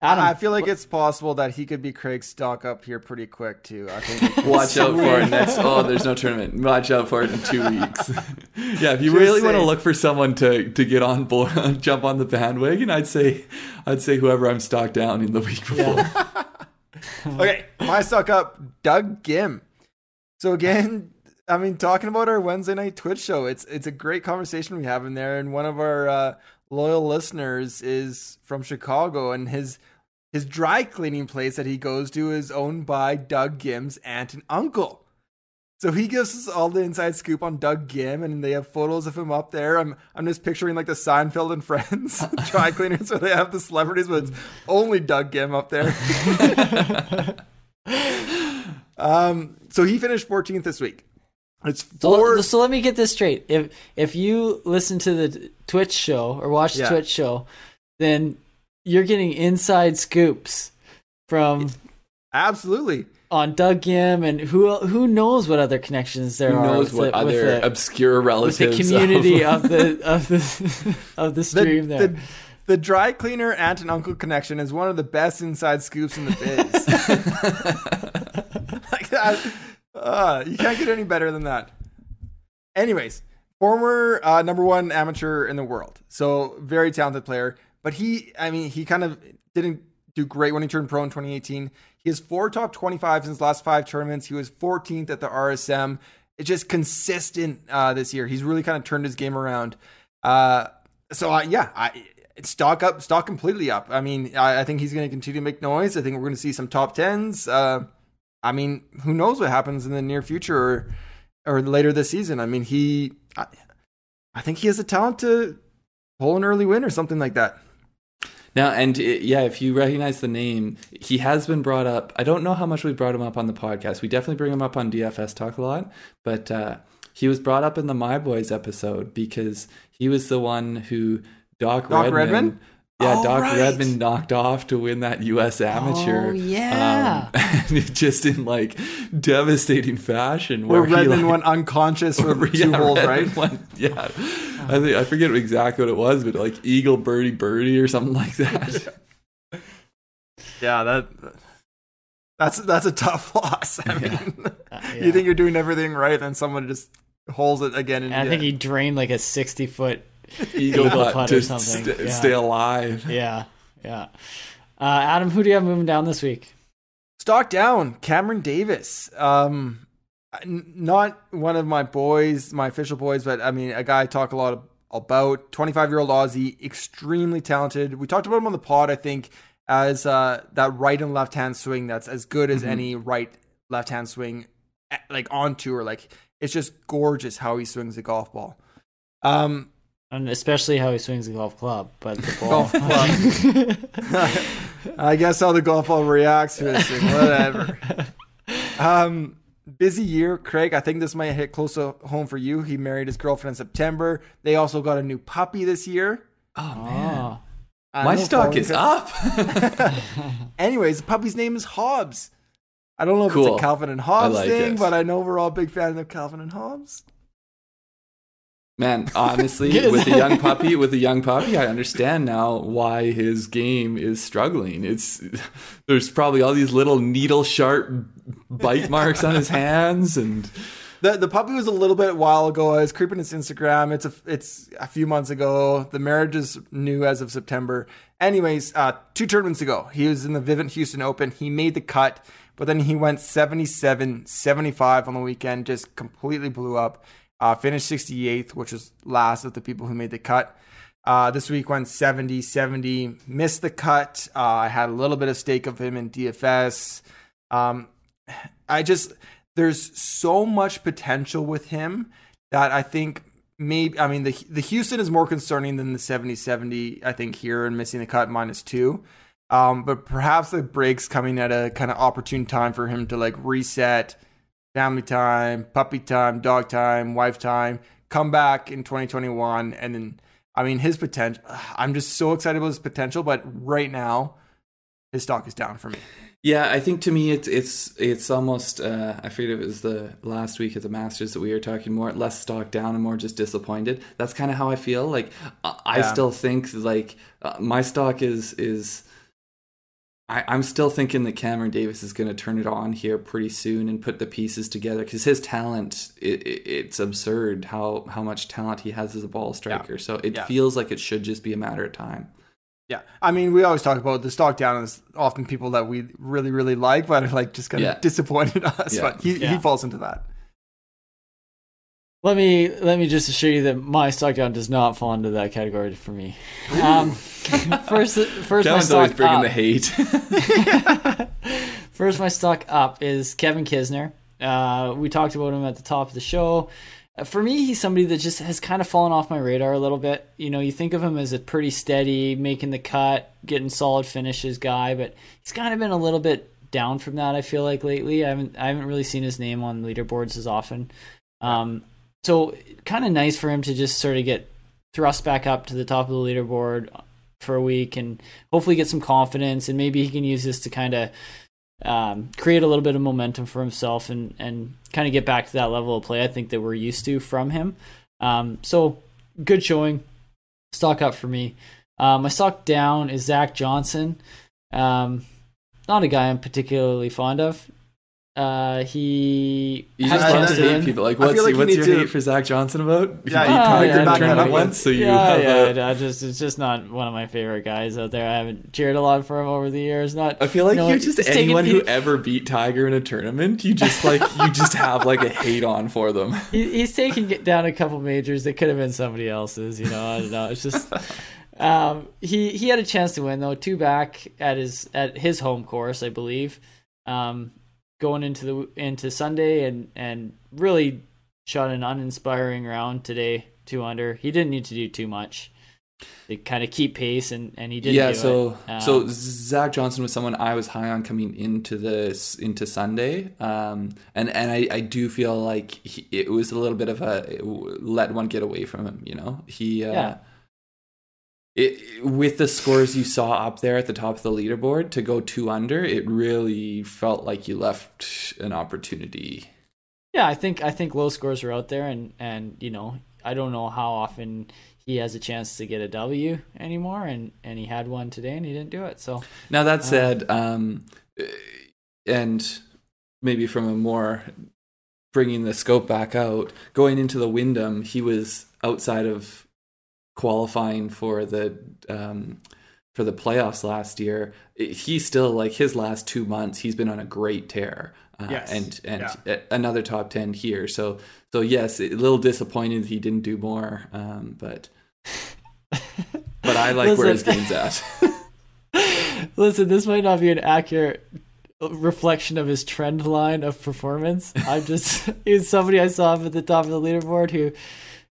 Adam, I feel like it's possible that he could be Craig's stock up here pretty quick too. I think. Watch out for it next. Oh, there's no tournament. Watch out for it in two weeks. yeah, if you Just really say. want to look for someone to to get on board, jump on the bandwagon, I'd say, I'd say whoever I'm stock down in the week before. Yeah. okay, my stock up, Doug Ghim. So again, I mean, talking about our Wednesday night Twitch show, it's it's a great conversation we have in there, and one of our uh, loyal listeners is from Chicago, and his his dry cleaning place that he goes to is owned by Doug Ghim's aunt and uncle. So he gives us all the inside scoop on Doug Ghim, and they have photos of him up there. I'm I'm just picturing like the Seinfeld and Friends dry cleaners where they have the celebrities, but it's only Doug Ghim up there. um, so he finished 14th this week. It's four. So, so, let me get this straight. If if you listen to the Twitch show or watch the yeah. Twitch show, then you're getting inside scoops from absolutely on Doug Ghim and who who knows what other connections there who are. Knows what the, other the, obscure relatives? With the community of, of the of the of the stream the, there. The, the dry cleaner aunt and uncle connection is one of the best inside scoops in the biz. like that uh, you can't get any better than that. Anyways, former uh, number one amateur in the world, so very talented player. But he, I mean, he kind of didn't do great when he turned pro in 2018. He has four top 25s in his last five tournaments. He was 14th at the RSM. It's just consistent uh, this year. He's really kind of turned his game around. Uh, so uh, yeah, I, stock up, stock completely up. I mean, I, I think he's going to continue to make noise. I think we're going to see some top tens. Uh, I mean, who knows what happens in the near future or, or later this season? I mean, he, I, I think he has the talent to pull an early win or something like that. Now, and it, yeah, if you recognize the name, he has been brought up. I don't know how much we brought him up on the podcast. We definitely bring him up on DFS Talk a lot, but uh, he was brought up in the My Boys episode because he was the one who Doc, Doc Redman, Redman? Yeah, oh, Doc right. Redman knocked off to win that U.S. Amateur. Oh yeah, um, just in like devastating fashion. Where, where Redman like, went unconscious for yeah, two holes, right? Went, yeah, I think I forget exactly what it was, but like eagle birdie birdie or something like that. yeah, that that's that's a tough loss. I mean, uh, yeah. you think you're doing everything right, then someone just holds it again. And, and I think he drained like a sixty foot eagle putt to something. St- yeah. stay alive. Yeah, yeah. Uh, Adam, who do you have moving down this week? Stock down, Cameron Davis. Um, not one of my boys, my official boys, but I mean, a guy I talk a lot about. 25 year old Aussie, extremely talented. We talked about him on the pod, I think, as uh, that right and left hand swing that's as good as mm-hmm. any right left hand swing, eh, like on tour. Like, it's just gorgeous how he swings a golf ball. Um, and especially how he swings the golf club, but the ball. golf I guess how the golf ball reacts to it, whatever. Um, busy year, Craig. I think this might hit close to home for you. He married his girlfriend in September. They also got a new puppy this year. Oh man, oh. my stock is up. Anyways, the puppy's name is Hobbs. I don't know if cool. it's a Calvin and Hobbes like thing, it. but I know we're all big fans of Calvin and Hobbes. Man, honestly, with a young puppy, with a young puppy, I understand now why his game is struggling. It's there's probably all these little needle sharp bite marks on his hands, and the the puppy was a little bit while ago. I was creeping his Instagram. It's a it's a few months ago. The marriage is new as of September. Anyways, uh, two tournaments ago, he was in the Vivint Houston Open. He made the cut, but then he went 77, 75 on the weekend, just completely blew up. Uh, finished 68th, which was last of the people who made the cut. Uh, this week went 70 70, missed the cut. Uh, I had a little bit of stake of him in DFS. Um, I just, there's so much potential with him that I think maybe, I mean, the, the Houston is more concerning than the 70 70, I think, here and missing the cut minus two. Um, but perhaps the break's coming at a kind of opportune time for him to like reset family time, puppy time, dog time, wife time, come back in 2021. And then, I mean, his potential, I'm just so excited about his potential, but right now, his stock is down for me. Yeah, I think to me it's it's it's almost uh, I forget it was the last week of the Masters that we were talking more less stock down and more just disappointed. That's kind of how I feel. Like I yeah. still think like uh, my stock is is I, am still thinking that Cameron Davis is going to turn it on here pretty soon and put the pieces together because his talent, it, it, it's absurd how, how much talent he has as a ball striker. Yeah. So it yeah. feels like it should just be a matter of time. Yeah, I mean, we always talk about the stock down is often people that we really, really like, but are like just kind of yeah. disappointed us. But he, he falls into that. Let me let me just assure you that my stock down does not fall into that category for me. Um, first, first my stock always bringing up. the hate. first, my stock up is Kevin Kisner. Uh, we talked about him at the top of the show. Uh, for me, he's somebody that just has kind of fallen off my radar a little bit. You know, you think of him as a pretty steady, making the cut, getting solid finishes guy, but he's kind of been a little bit down from that. I feel like lately, I haven't I haven't really seen his name on leaderboards as often. Um, so kind of nice for him to just sort of get thrust back up to the top of the leaderboard for a week and hopefully get some confidence and maybe he can use this to kind of um, create a little bit of momentum for himself and and kind of get back to that level of play I think that we're used to from him. Um, so good showing, stock up for me. Uh, my stock down is Zach Johnson. Um, not a guy I'm particularly fond of. Uh, he you just love to hate people. Like, what's, like what's your to... hate for Zach Johnson about? Yeah, he uh, yeah, back that once, so you yeah, have yeah, a... I just it's just not one of my favorite guys out there. I haven't cheered a lot for him over the years. Not. I feel like you know, just anyone who ever beat Tiger in a tournament, you just like you just have like a hate on for them. He, he's taking down a couple majors that could have been somebody else's. You know, I don't know. It's just. Um, he he had a chance to win though, two back at his at his home course, I believe. Um, going into the into Sunday and and really shot an uninspiring round today, two under. He didn't need to do too much. They kind of keep pace, and and he did. Yeah, so um, so Zach Johnson was someone I was high on coming into this into Sunday, um, and and I, I do feel like he, it was a little bit of a let one get away from him. You know, he uh, yeah it, with the scores you saw up there at the top of the leaderboard to go two under, it really felt like you left an opportunity. Yeah, I think I think low scores are out there, and and you know I don't know how often he has a chance to get a W anymore, and and he had one today and he didn't do it. So now that uh, said, um, and maybe from a more bringing the scope back out, going into the Wyndham, he was outside of qualifying for the um, for the playoffs last year, he's still like his last two months. He's been on a great tear. Uh, yes. and and yeah. another top ten here. So so yes, a little disappointed he didn't do more, um, but but I like where his game's at. Listen, this might not be an accurate reflection of his trend line of performance. I'm just he's somebody I saw up at the top of the leaderboard who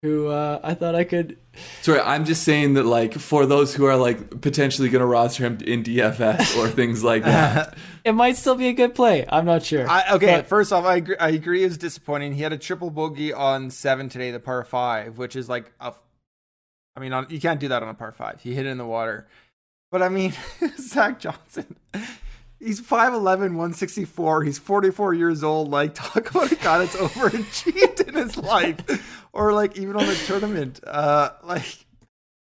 who uh, I thought I could. Sorry, I'm just saying that like for those who are like potentially going to roster him in DFS or things like that, it might still be a good play. I'm not sure. I, okay, but, first off, I agree, I agree. It's disappointing. He had a triple bogey on seven today, the par five, which is like a. I mean, on, you can't do that on a par five. He hit it in the water, but I mean, Zach Johnson. He's 5'11, 164. He's 44 years old. Like, talk about a guy that's overachieved in his life. Or like even on the tournament. Uh, like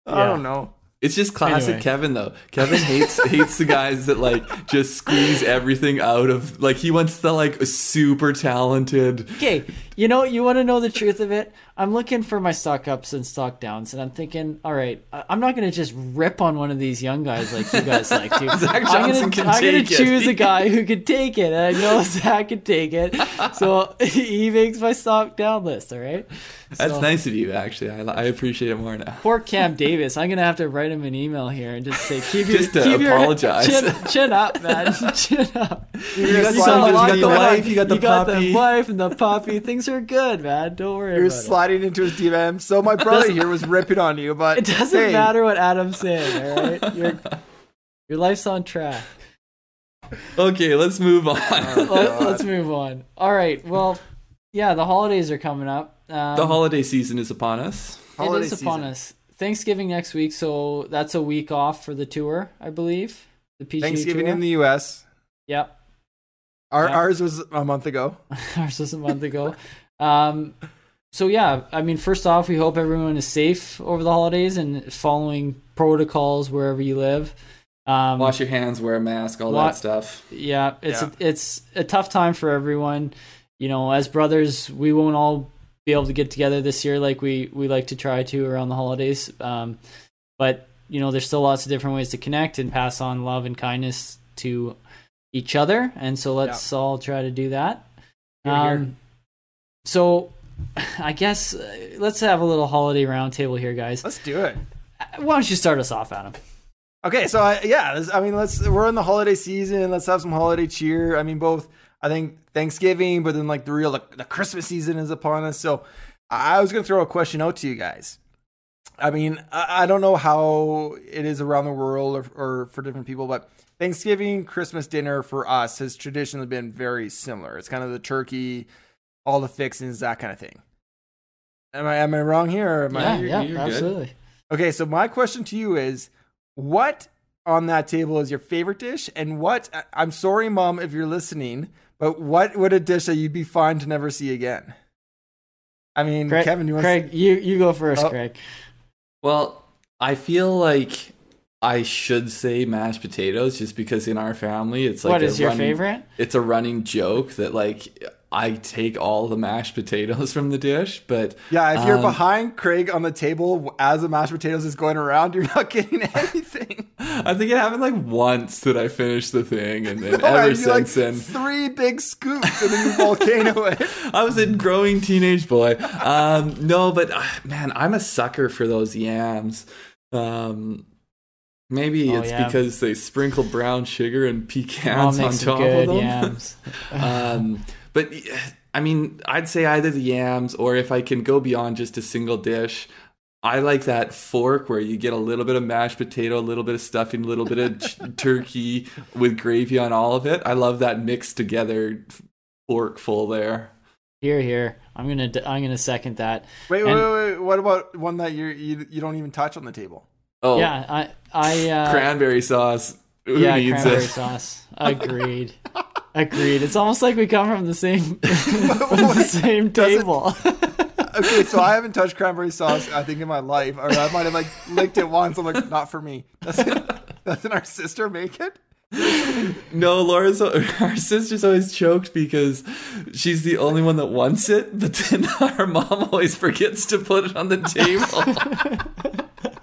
I Yeah. don't know. It's just classic Anyway. Kevin though. Kevin hates hates the guys that like just squeeze everything out of like he wants the like super talented Okay, you know, you want to know the truth of it? I'm looking for my stock ups and stock downs, and I'm thinking, all right, I- I'm not going to just rip on one of these young guys like you guys like to. Zach I'm Johnson gonna, I'm gonna choose a guy who can take it, and I know Zach can take it. So he makes my stock down list, all right? That's So- nice of you actually. I, I appreciate it more now. Poor Cam Davis. I'm gonna have to write him an email here and just say, keep your, Just to keep apologize. Your, chin, chin up, man. chin up. You got, You the, got you got the going wife, you got the you got puppy. the wife and the puppy. Things are good, man. Don't worry You're about it. sliding into his DM. So my brother here was ripping on you, but It doesn't hey, matter what Adam's saying, all right? Your, your life's on track. Okay, let's move on. Let, us move on. All right. Well, yeah, the holidays are coming up. Um, the holiday season is upon us. Holiday it is upon season. us. Thanksgiving next week, so that's a week off for the tour, I believe. The PGA Thanksgiving tour. in the U.S. Yep. Our, Yeah. Ours was a month ago. Ours was a month ago. Um, so yeah, I mean, first off, we hope everyone is safe over the holidays and following protocols wherever you live. Um, Wash your hands, wear a mask, all Wa- that stuff. yeah, it's Yeah. A, it's a tough time for everyone. You know, as brothers, we won't all be able to get together this year like we we like to try to around the holidays. Um, but you know, there's still lots of different ways to connect and pass on love and kindness to each other, and so let's all try to do that. Here, here. Um, so, I guess uh, let's have a little holiday roundtable here, guys. Let's do it. Why don't you start us off, Adam? Okay, so I, yeah, I mean, let's we're in the holiday season. Let's have some holiday cheer. I mean, both I think Thanksgiving, but then like the real the, the Christmas season is upon us. So I I was gonna throw a question out to you guys. I mean, I, I don't know how it is around the world or, or for different people, but Thanksgiving, Christmas dinner for us has traditionally been very similar. It's kind of the turkey, all the fixings, that kind of thing. Am I am I wrong here? Or am I, yeah, you're- yeah, you're good. absolutely. Okay, so my question to you is what on that table is your favorite dish? And what, I- I'm sorry, mom, if you're listening, but what would a dish that you'd be fine to never see again? I mean, Craig, Kevin, you want Craig, you you go first, Oh. Craig. Well, I feel like I should say mashed potatoes just because in our family it's like what a is your running- favorite? It's a running joke that like I take all the mashed potatoes from the dish, but Yeah, if you're um, behind Craig on the table as the mashed potatoes is going around, you're not getting anything. I think it happened like once that I finished the thing, and then Oh, ever and you, like, since then, three big scoops and then you volcano it. I was a growing teenage boy. Um, no, but uh, man, I'm a sucker for those yams. Um, maybe Oh, it's yeah. because they sprinkle brown sugar and pecans on top good of them. yams. um, but I mean, I'd say either the yams or if I can go beyond just a single dish. I like that fork where you get a little bit of mashed potato, a little bit of stuffing, a little bit of turkey with gravy on all of it. I love that mixed together fork full there. Here, here. I'm gonna I'm gonna second that. Wait, And- wait, wait, wait. What about one that you you you don't even touch on the table? Oh, Yeah, I I uh, cranberry sauce. Who yeah needs cranberry it? sauce. Agreed. Agreed. It's almost like we come from the same from the same table. Okay, so I haven't touched cranberry sauce, I think, in my life, or I might have like licked it once. I'm like, not for me. Doesn't doesn't our sister make it? No, Laura's our sister's always choked because she's the only one that wants it, but then our mom always forgets to put it on the table.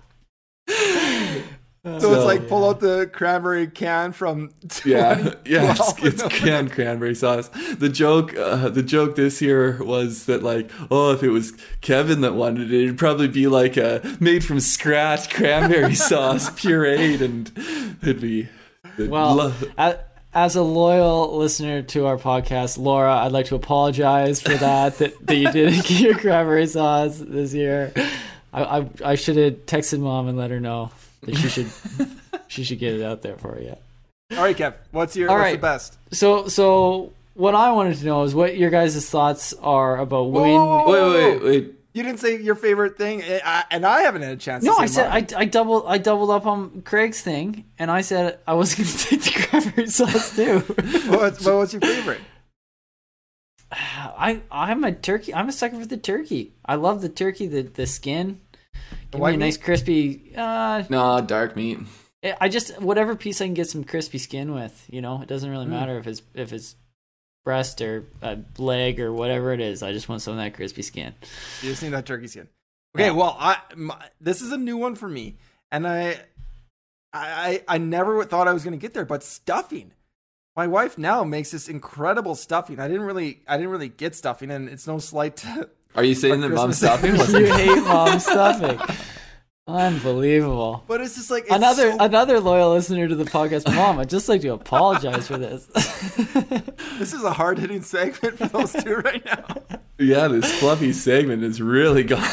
So, So- it's like pull out the cranberry can from yeah, yeah, it's, it's canned cranberry sauce. The joke, uh, the joke this year was that like, oh, if it was Kevin that wanted it, it'd probably be like a made from scratch cranberry sauce pureed, and it'd be it'd Well, lo- a- as a loyal listener to our podcast, Laura, I'd like to apologize for that. that, that you didn't get your cranberry sauce this year. I, I I should have texted mom and let her know that she should she should get it out there for you. All right, Kev, what's your All what's right. the best? So so what I wanted to know is what your guys' thoughts are about when. Whoa. wait, wait, wait. You didn't say your favorite thing, eh, and I haven't had a chance. No, to I said mine. I, I doubled I doubled up on Craig's thing, and I said I was going to take the cranberry sauce too. What's, what was your favorite? I I I'm a turkey. I'm a sucker for the turkey. I love the turkey. The the skin. Give me white a nice crispy. Uh, No, dark meat. I just whatever piece I can get some crispy skin with. You know, it doesn't really matter if it's if it's breast or a leg or whatever it is. I just want some of that crispy skin. You just need that turkey skin. Okay, Yeah. well, I my, this is a new one for me, and I, I, I never thought I was going to get there. But stuffing, my wife now makes this incredible stuffing. I didn't really, I didn't really get stuffing, and it's no slight to. Are you saying For that mom's Christmas. stuffing wasn't you hate mom stuffing. Unbelievable. But it's just like it's Another so- another loyal listener to the podcast, mom. I'd just like to apologize for this. this is a hard hitting segment for those two right now. Yeah, this fluffy segment is really gone.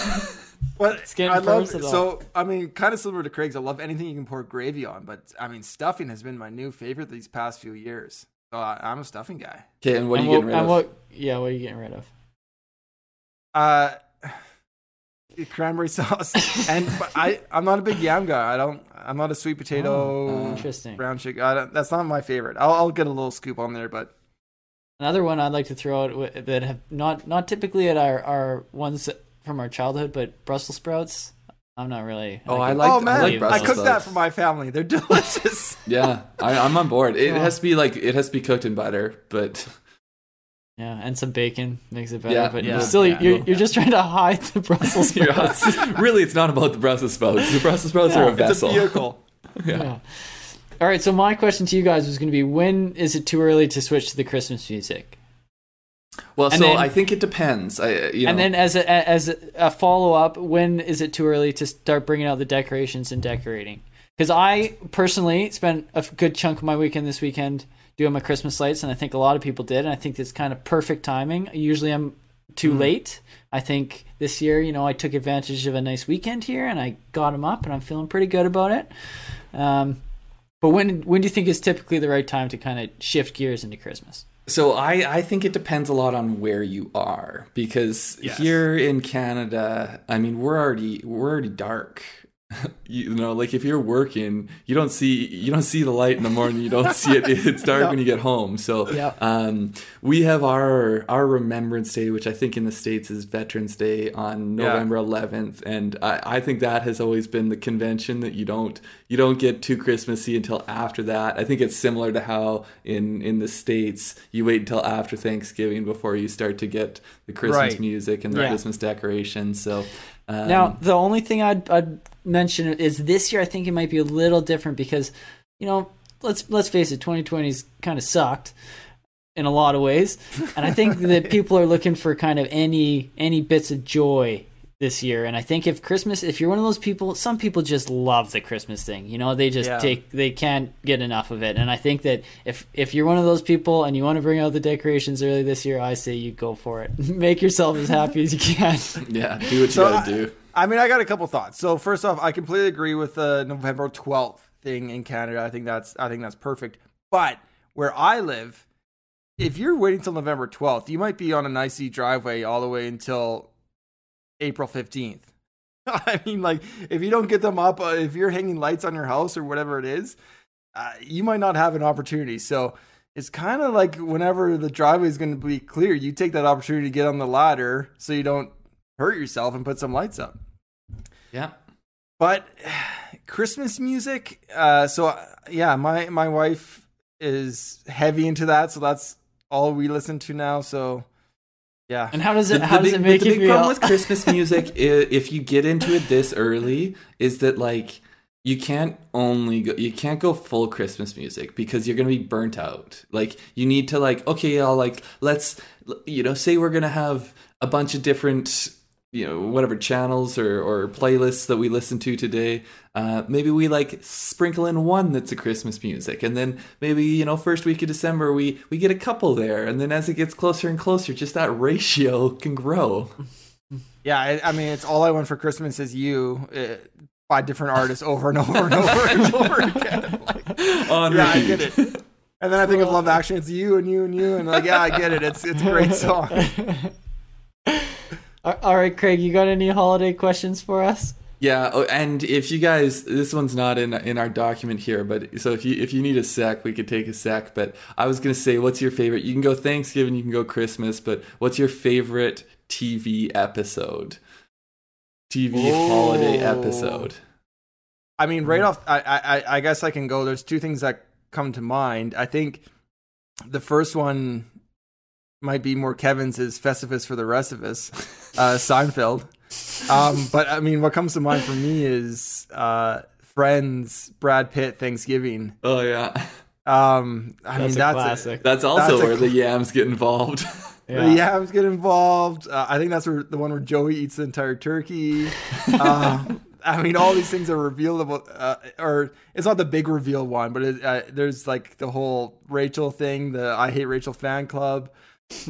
But It's getting I love personal. so. I mean, kind of similar to Craig's. I love anything you can pour gravy on. But I mean, stuffing has been my new favorite these past few years. So I, I'm a stuffing guy. Okay, and what are you what, getting rid and of? what? Yeah, what are you getting rid of? Uh, cranberry sauce, and I I'm not a big yam guy. I don't. I'm not a sweet potato Oh, Interesting. brown chicken. I don't, that's not my favorite. I'll, I'll get a little scoop on there, but Another one I'd like to throw out that have not not typically at our our ones from our childhood, but Brussels sprouts. I'm not really. Oh, I it. like- oh I man, like I, cooked that for my family. They're delicious. Yeah, I, I'm on board. It Oh. has to be like it has to be cooked in butter, but Yeah, and some bacon makes it better. Yeah, but yeah, still, yeah. you're you're just trying to hide the Brussels you're- sprouts. really, it's not about the Brussels sprouts. The Brussels sprouts are a Yeah, it's a vessel. vehicle. yeah. All right. So my question to you guys was going to be: When is it too early to switch to the Christmas music? Well, And so then- I think it depends. I, uh, you know, And then as a as a, a follow up, when is it too early to start bringing out the decorations and decorating? Because I personally spent a good chunk of my weekend this weekend doing my Christmas lights, and I think a lot of people did. And I think it's kind of perfect timing. Usually I'm too late. I think this year, you know, I took advantage of a nice weekend here, and I got them up, and I'm feeling pretty good about it. Um, but when when do you think is typically the right time to kind of shift gears into Christmas? So I, I think it depends a lot on where you are because Yes. here in Canada, I mean we're already we're already dark. You know, like if you're working, you don't see you don't see the light in the morning. You don't see it. It's dark No. when you get home. So Yeah. um, we have our our Remembrance Day, which I think in the states is Veterans Day on Yeah. November 11th, and I, I think that has always been the convention that you don't you don't get too Christmassy until after that. I think it's similar to how in in the states you wait until after Thanksgiving before you start to get the Christmas Right. music and the Yeah. Christmas decorations. So um, Now, the only thing I'd, I'd mention is this year. I think it might be a little different because, you know, let's let's face it, 2020's kind of sucked in a lot of ways, and I think that people are looking for kind of any any bits of joy this year. And I think if Christmas, if you're one of those people, some people just love the Christmas thing. You know, they just Yeah. take they can't get enough of it. And I think that if if you're one of those people and you want to bring out the decorations early this year, I say you go for it. Make yourself as happy as you can. yeah, do what you So gotta I- do. I mean, I got a couple thoughts. So first off, I completely agree with the November 12th thing in Canada. I think that's I think that's perfect. But where I live, if you're waiting till November 12th, you might be on an icy driveway all the way until April 15th. I mean, like if you don't get them up, uh, if you're hanging lights on your house or whatever it is, uh, you might not have an opportunity. So it's kind of like whenever the driveway is going to be clear, you take that opportunity to get on the ladder so you don't hurt yourself and put some lights up. Yeah. But Christmas music, uh, so uh, yeah, my my wife is heavy into that, so that's all we listen to now. So yeah, And how does it The- how the does big- it make the you big feel? problem with Christmas music, i- if you get into it this early, is that like you can't only go, you can't go full Christmas music because you're gonna be burnt out. Like you need to like okay, I'll like let's you know say we're gonna have a bunch of different you know whatever channels or, or playlists that we listen to today uh, maybe we like sprinkle in one that's a christmas music and then maybe you know first week of december we we get a couple there and then as it gets closer and closer just that ratio can grow yeah. I, I mean, it's all I want for Christmas is you uh, by different artists over and over and over and over again. Like, on yeah, I get it. And then I think of Love Actually. It's you and you and you, and like, yeah, I get it. It's it's a great song. All right, Craig, you got any holiday questions for us? Yeah, oh, and if you guys, this one's not in in our document here, but so if you if you need a sec, we could take a sec. But I was gonna say, what's your favorite? You can go Thanksgiving, you can go Christmas, but what's your favorite TV episode? TV holiday Oh. episode. I mean, right hmm. off, I, I, I guess I can go. There's two things that come to mind. I think the first one might be more Kevin's is Festivus for the rest of us, uh, Seinfeld. Um, but I mean, what comes to mind for me is uh, Friends, Brad Pitt, Thanksgiving. Oh yeah, Um, I That's mean, a that's classic. that's also That's a where the yams get involved. yeah. The yams get involved. Uh, I think that's where the one where Joey eats the entire turkey. Uh, I mean, all these things are revealable, uh, or it's not the big reveal one, but it, uh, there's like the whole Rachel thing, the I hate Rachel fan club.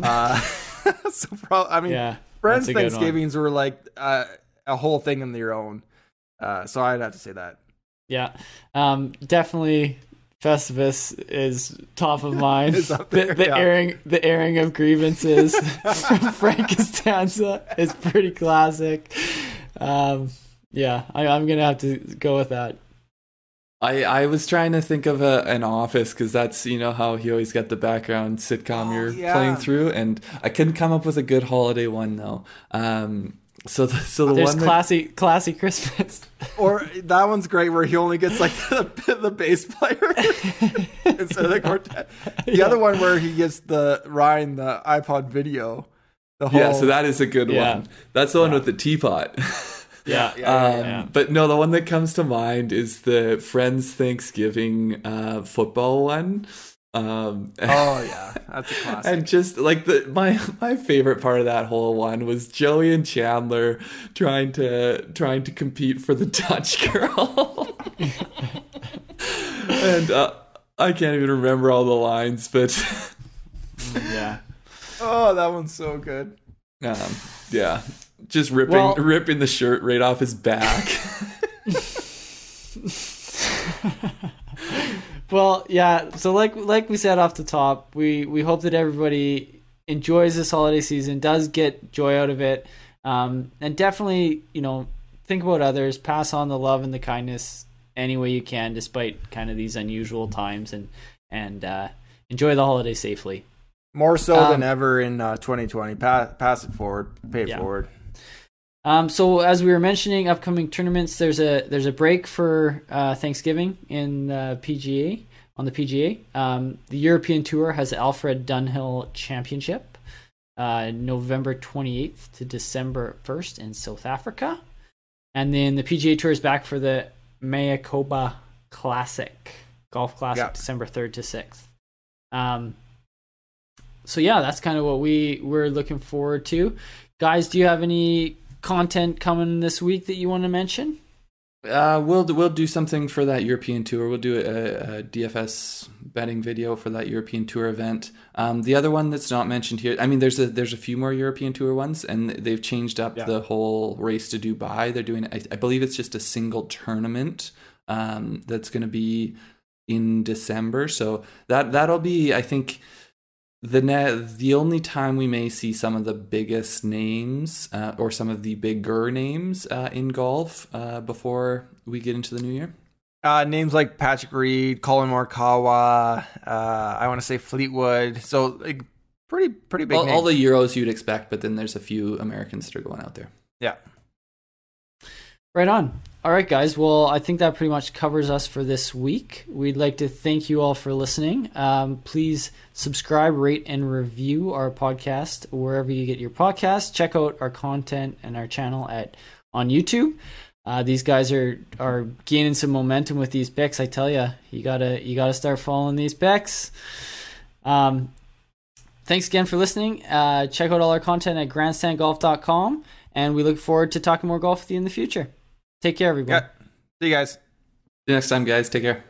Uh, so, pro- I mean, Yeah, Friends that's a good one. Thanksgivings were like uh, a whole thing in their own. Uh, so I'd have to say that. Yeah, um, definitely. Festivus is top of mind. Up the the yeah. airing, the airing of grievances from Frank Costanza is pretty classic. Um, yeah, I, I'm gonna have to go with that. I, I was trying to think of a, an office because that's you know how he always got the background sitcom Oh, you're yeah. playing through, and I couldn't come up with a good holiday one though. Um, so the, so the There's one that, classy, classy Christmas. Or that one's great where he only gets like the, the bass player instead of the quartet. The Yeah. other one where he gets the Ryan the iPod video. The whole yeah, so that is a good Yeah. one. That's the one Yeah. with the teapot. Yeah, yeah, Um, yeah. But no, the one that comes to mind is the Friends Thanksgiving uh, football one. Um, Oh yeah, that's a classic. and just like the my my favorite part of that whole one was Joey and Chandler trying to trying to compete for the Dutch girl. and uh, I can't even remember all the lines, but yeah. oh, that one's so good. um, yeah, just ripping Well- ripping the shirt right off his back. Well, yeah. So like like we said off the top, we we hope that everybody enjoys this holiday season, does get joy out of it, um, and definitely you know think about others, pass on the love and the kindness any way you can, despite kind of these unusual times, and and uh, enjoy the holiday safely. More so Um, than ever in uh, 2020. Pa- pass it forward, pay it Yeah. forward. Um, so as we were mentioning, upcoming tournaments. There's a there's a break for uh, Thanksgiving in uh, PGA on the PGA. Um, the European Tour has the Alfred Dunhill Championship, uh, November 28th to December 1st in South Africa, and then the PGA Tour is back for the Mayakoba Classic Golf Classic, Yeah. December 3rd to 6th. Um, so yeah, that's kind of what we we're looking forward to. Guys, do you have any content coming this week that you want to mention? Uh, we'll we'll do something for that European tour. We'll do a, a DFS betting video for that European tour event. Um, the other one that's not mentioned here, I mean, there's a there's a few more European tour ones, and they've changed up Yeah. the whole race to Dubai. They're doing, I, I believe, it's just a single tournament um, that's going to be in December. So that that'll be, I think. The ne- the only time we may see some of the biggest names uh, or some of the bigger names uh, in golf uh, before we get into the new year. Uh, names like Patrick Reed, Collin Morikawa. Uh, I want to say Fleetwood. So like pretty pretty big. All, all the Euros you'd expect, but then there's a few Americans that are going out there. yeah. Right on. All right, guys. Well, I think that pretty much covers us for this week. We'd like to thank you all for listening. Um, please subscribe, rate, and review our podcast wherever you get your podcasts. Check out our content and our channel at on YouTube. Uh, these guys are are gaining some momentum with these picks. I tell you, you gotta you gotta start following these picks. Um, thanks again for listening. Uh, check out all our content at grandstandgolf.com, and we look forward to talking more golf with you in the future. Take care, everybody. Yeah. See you guys. See you next time, guys. Take care.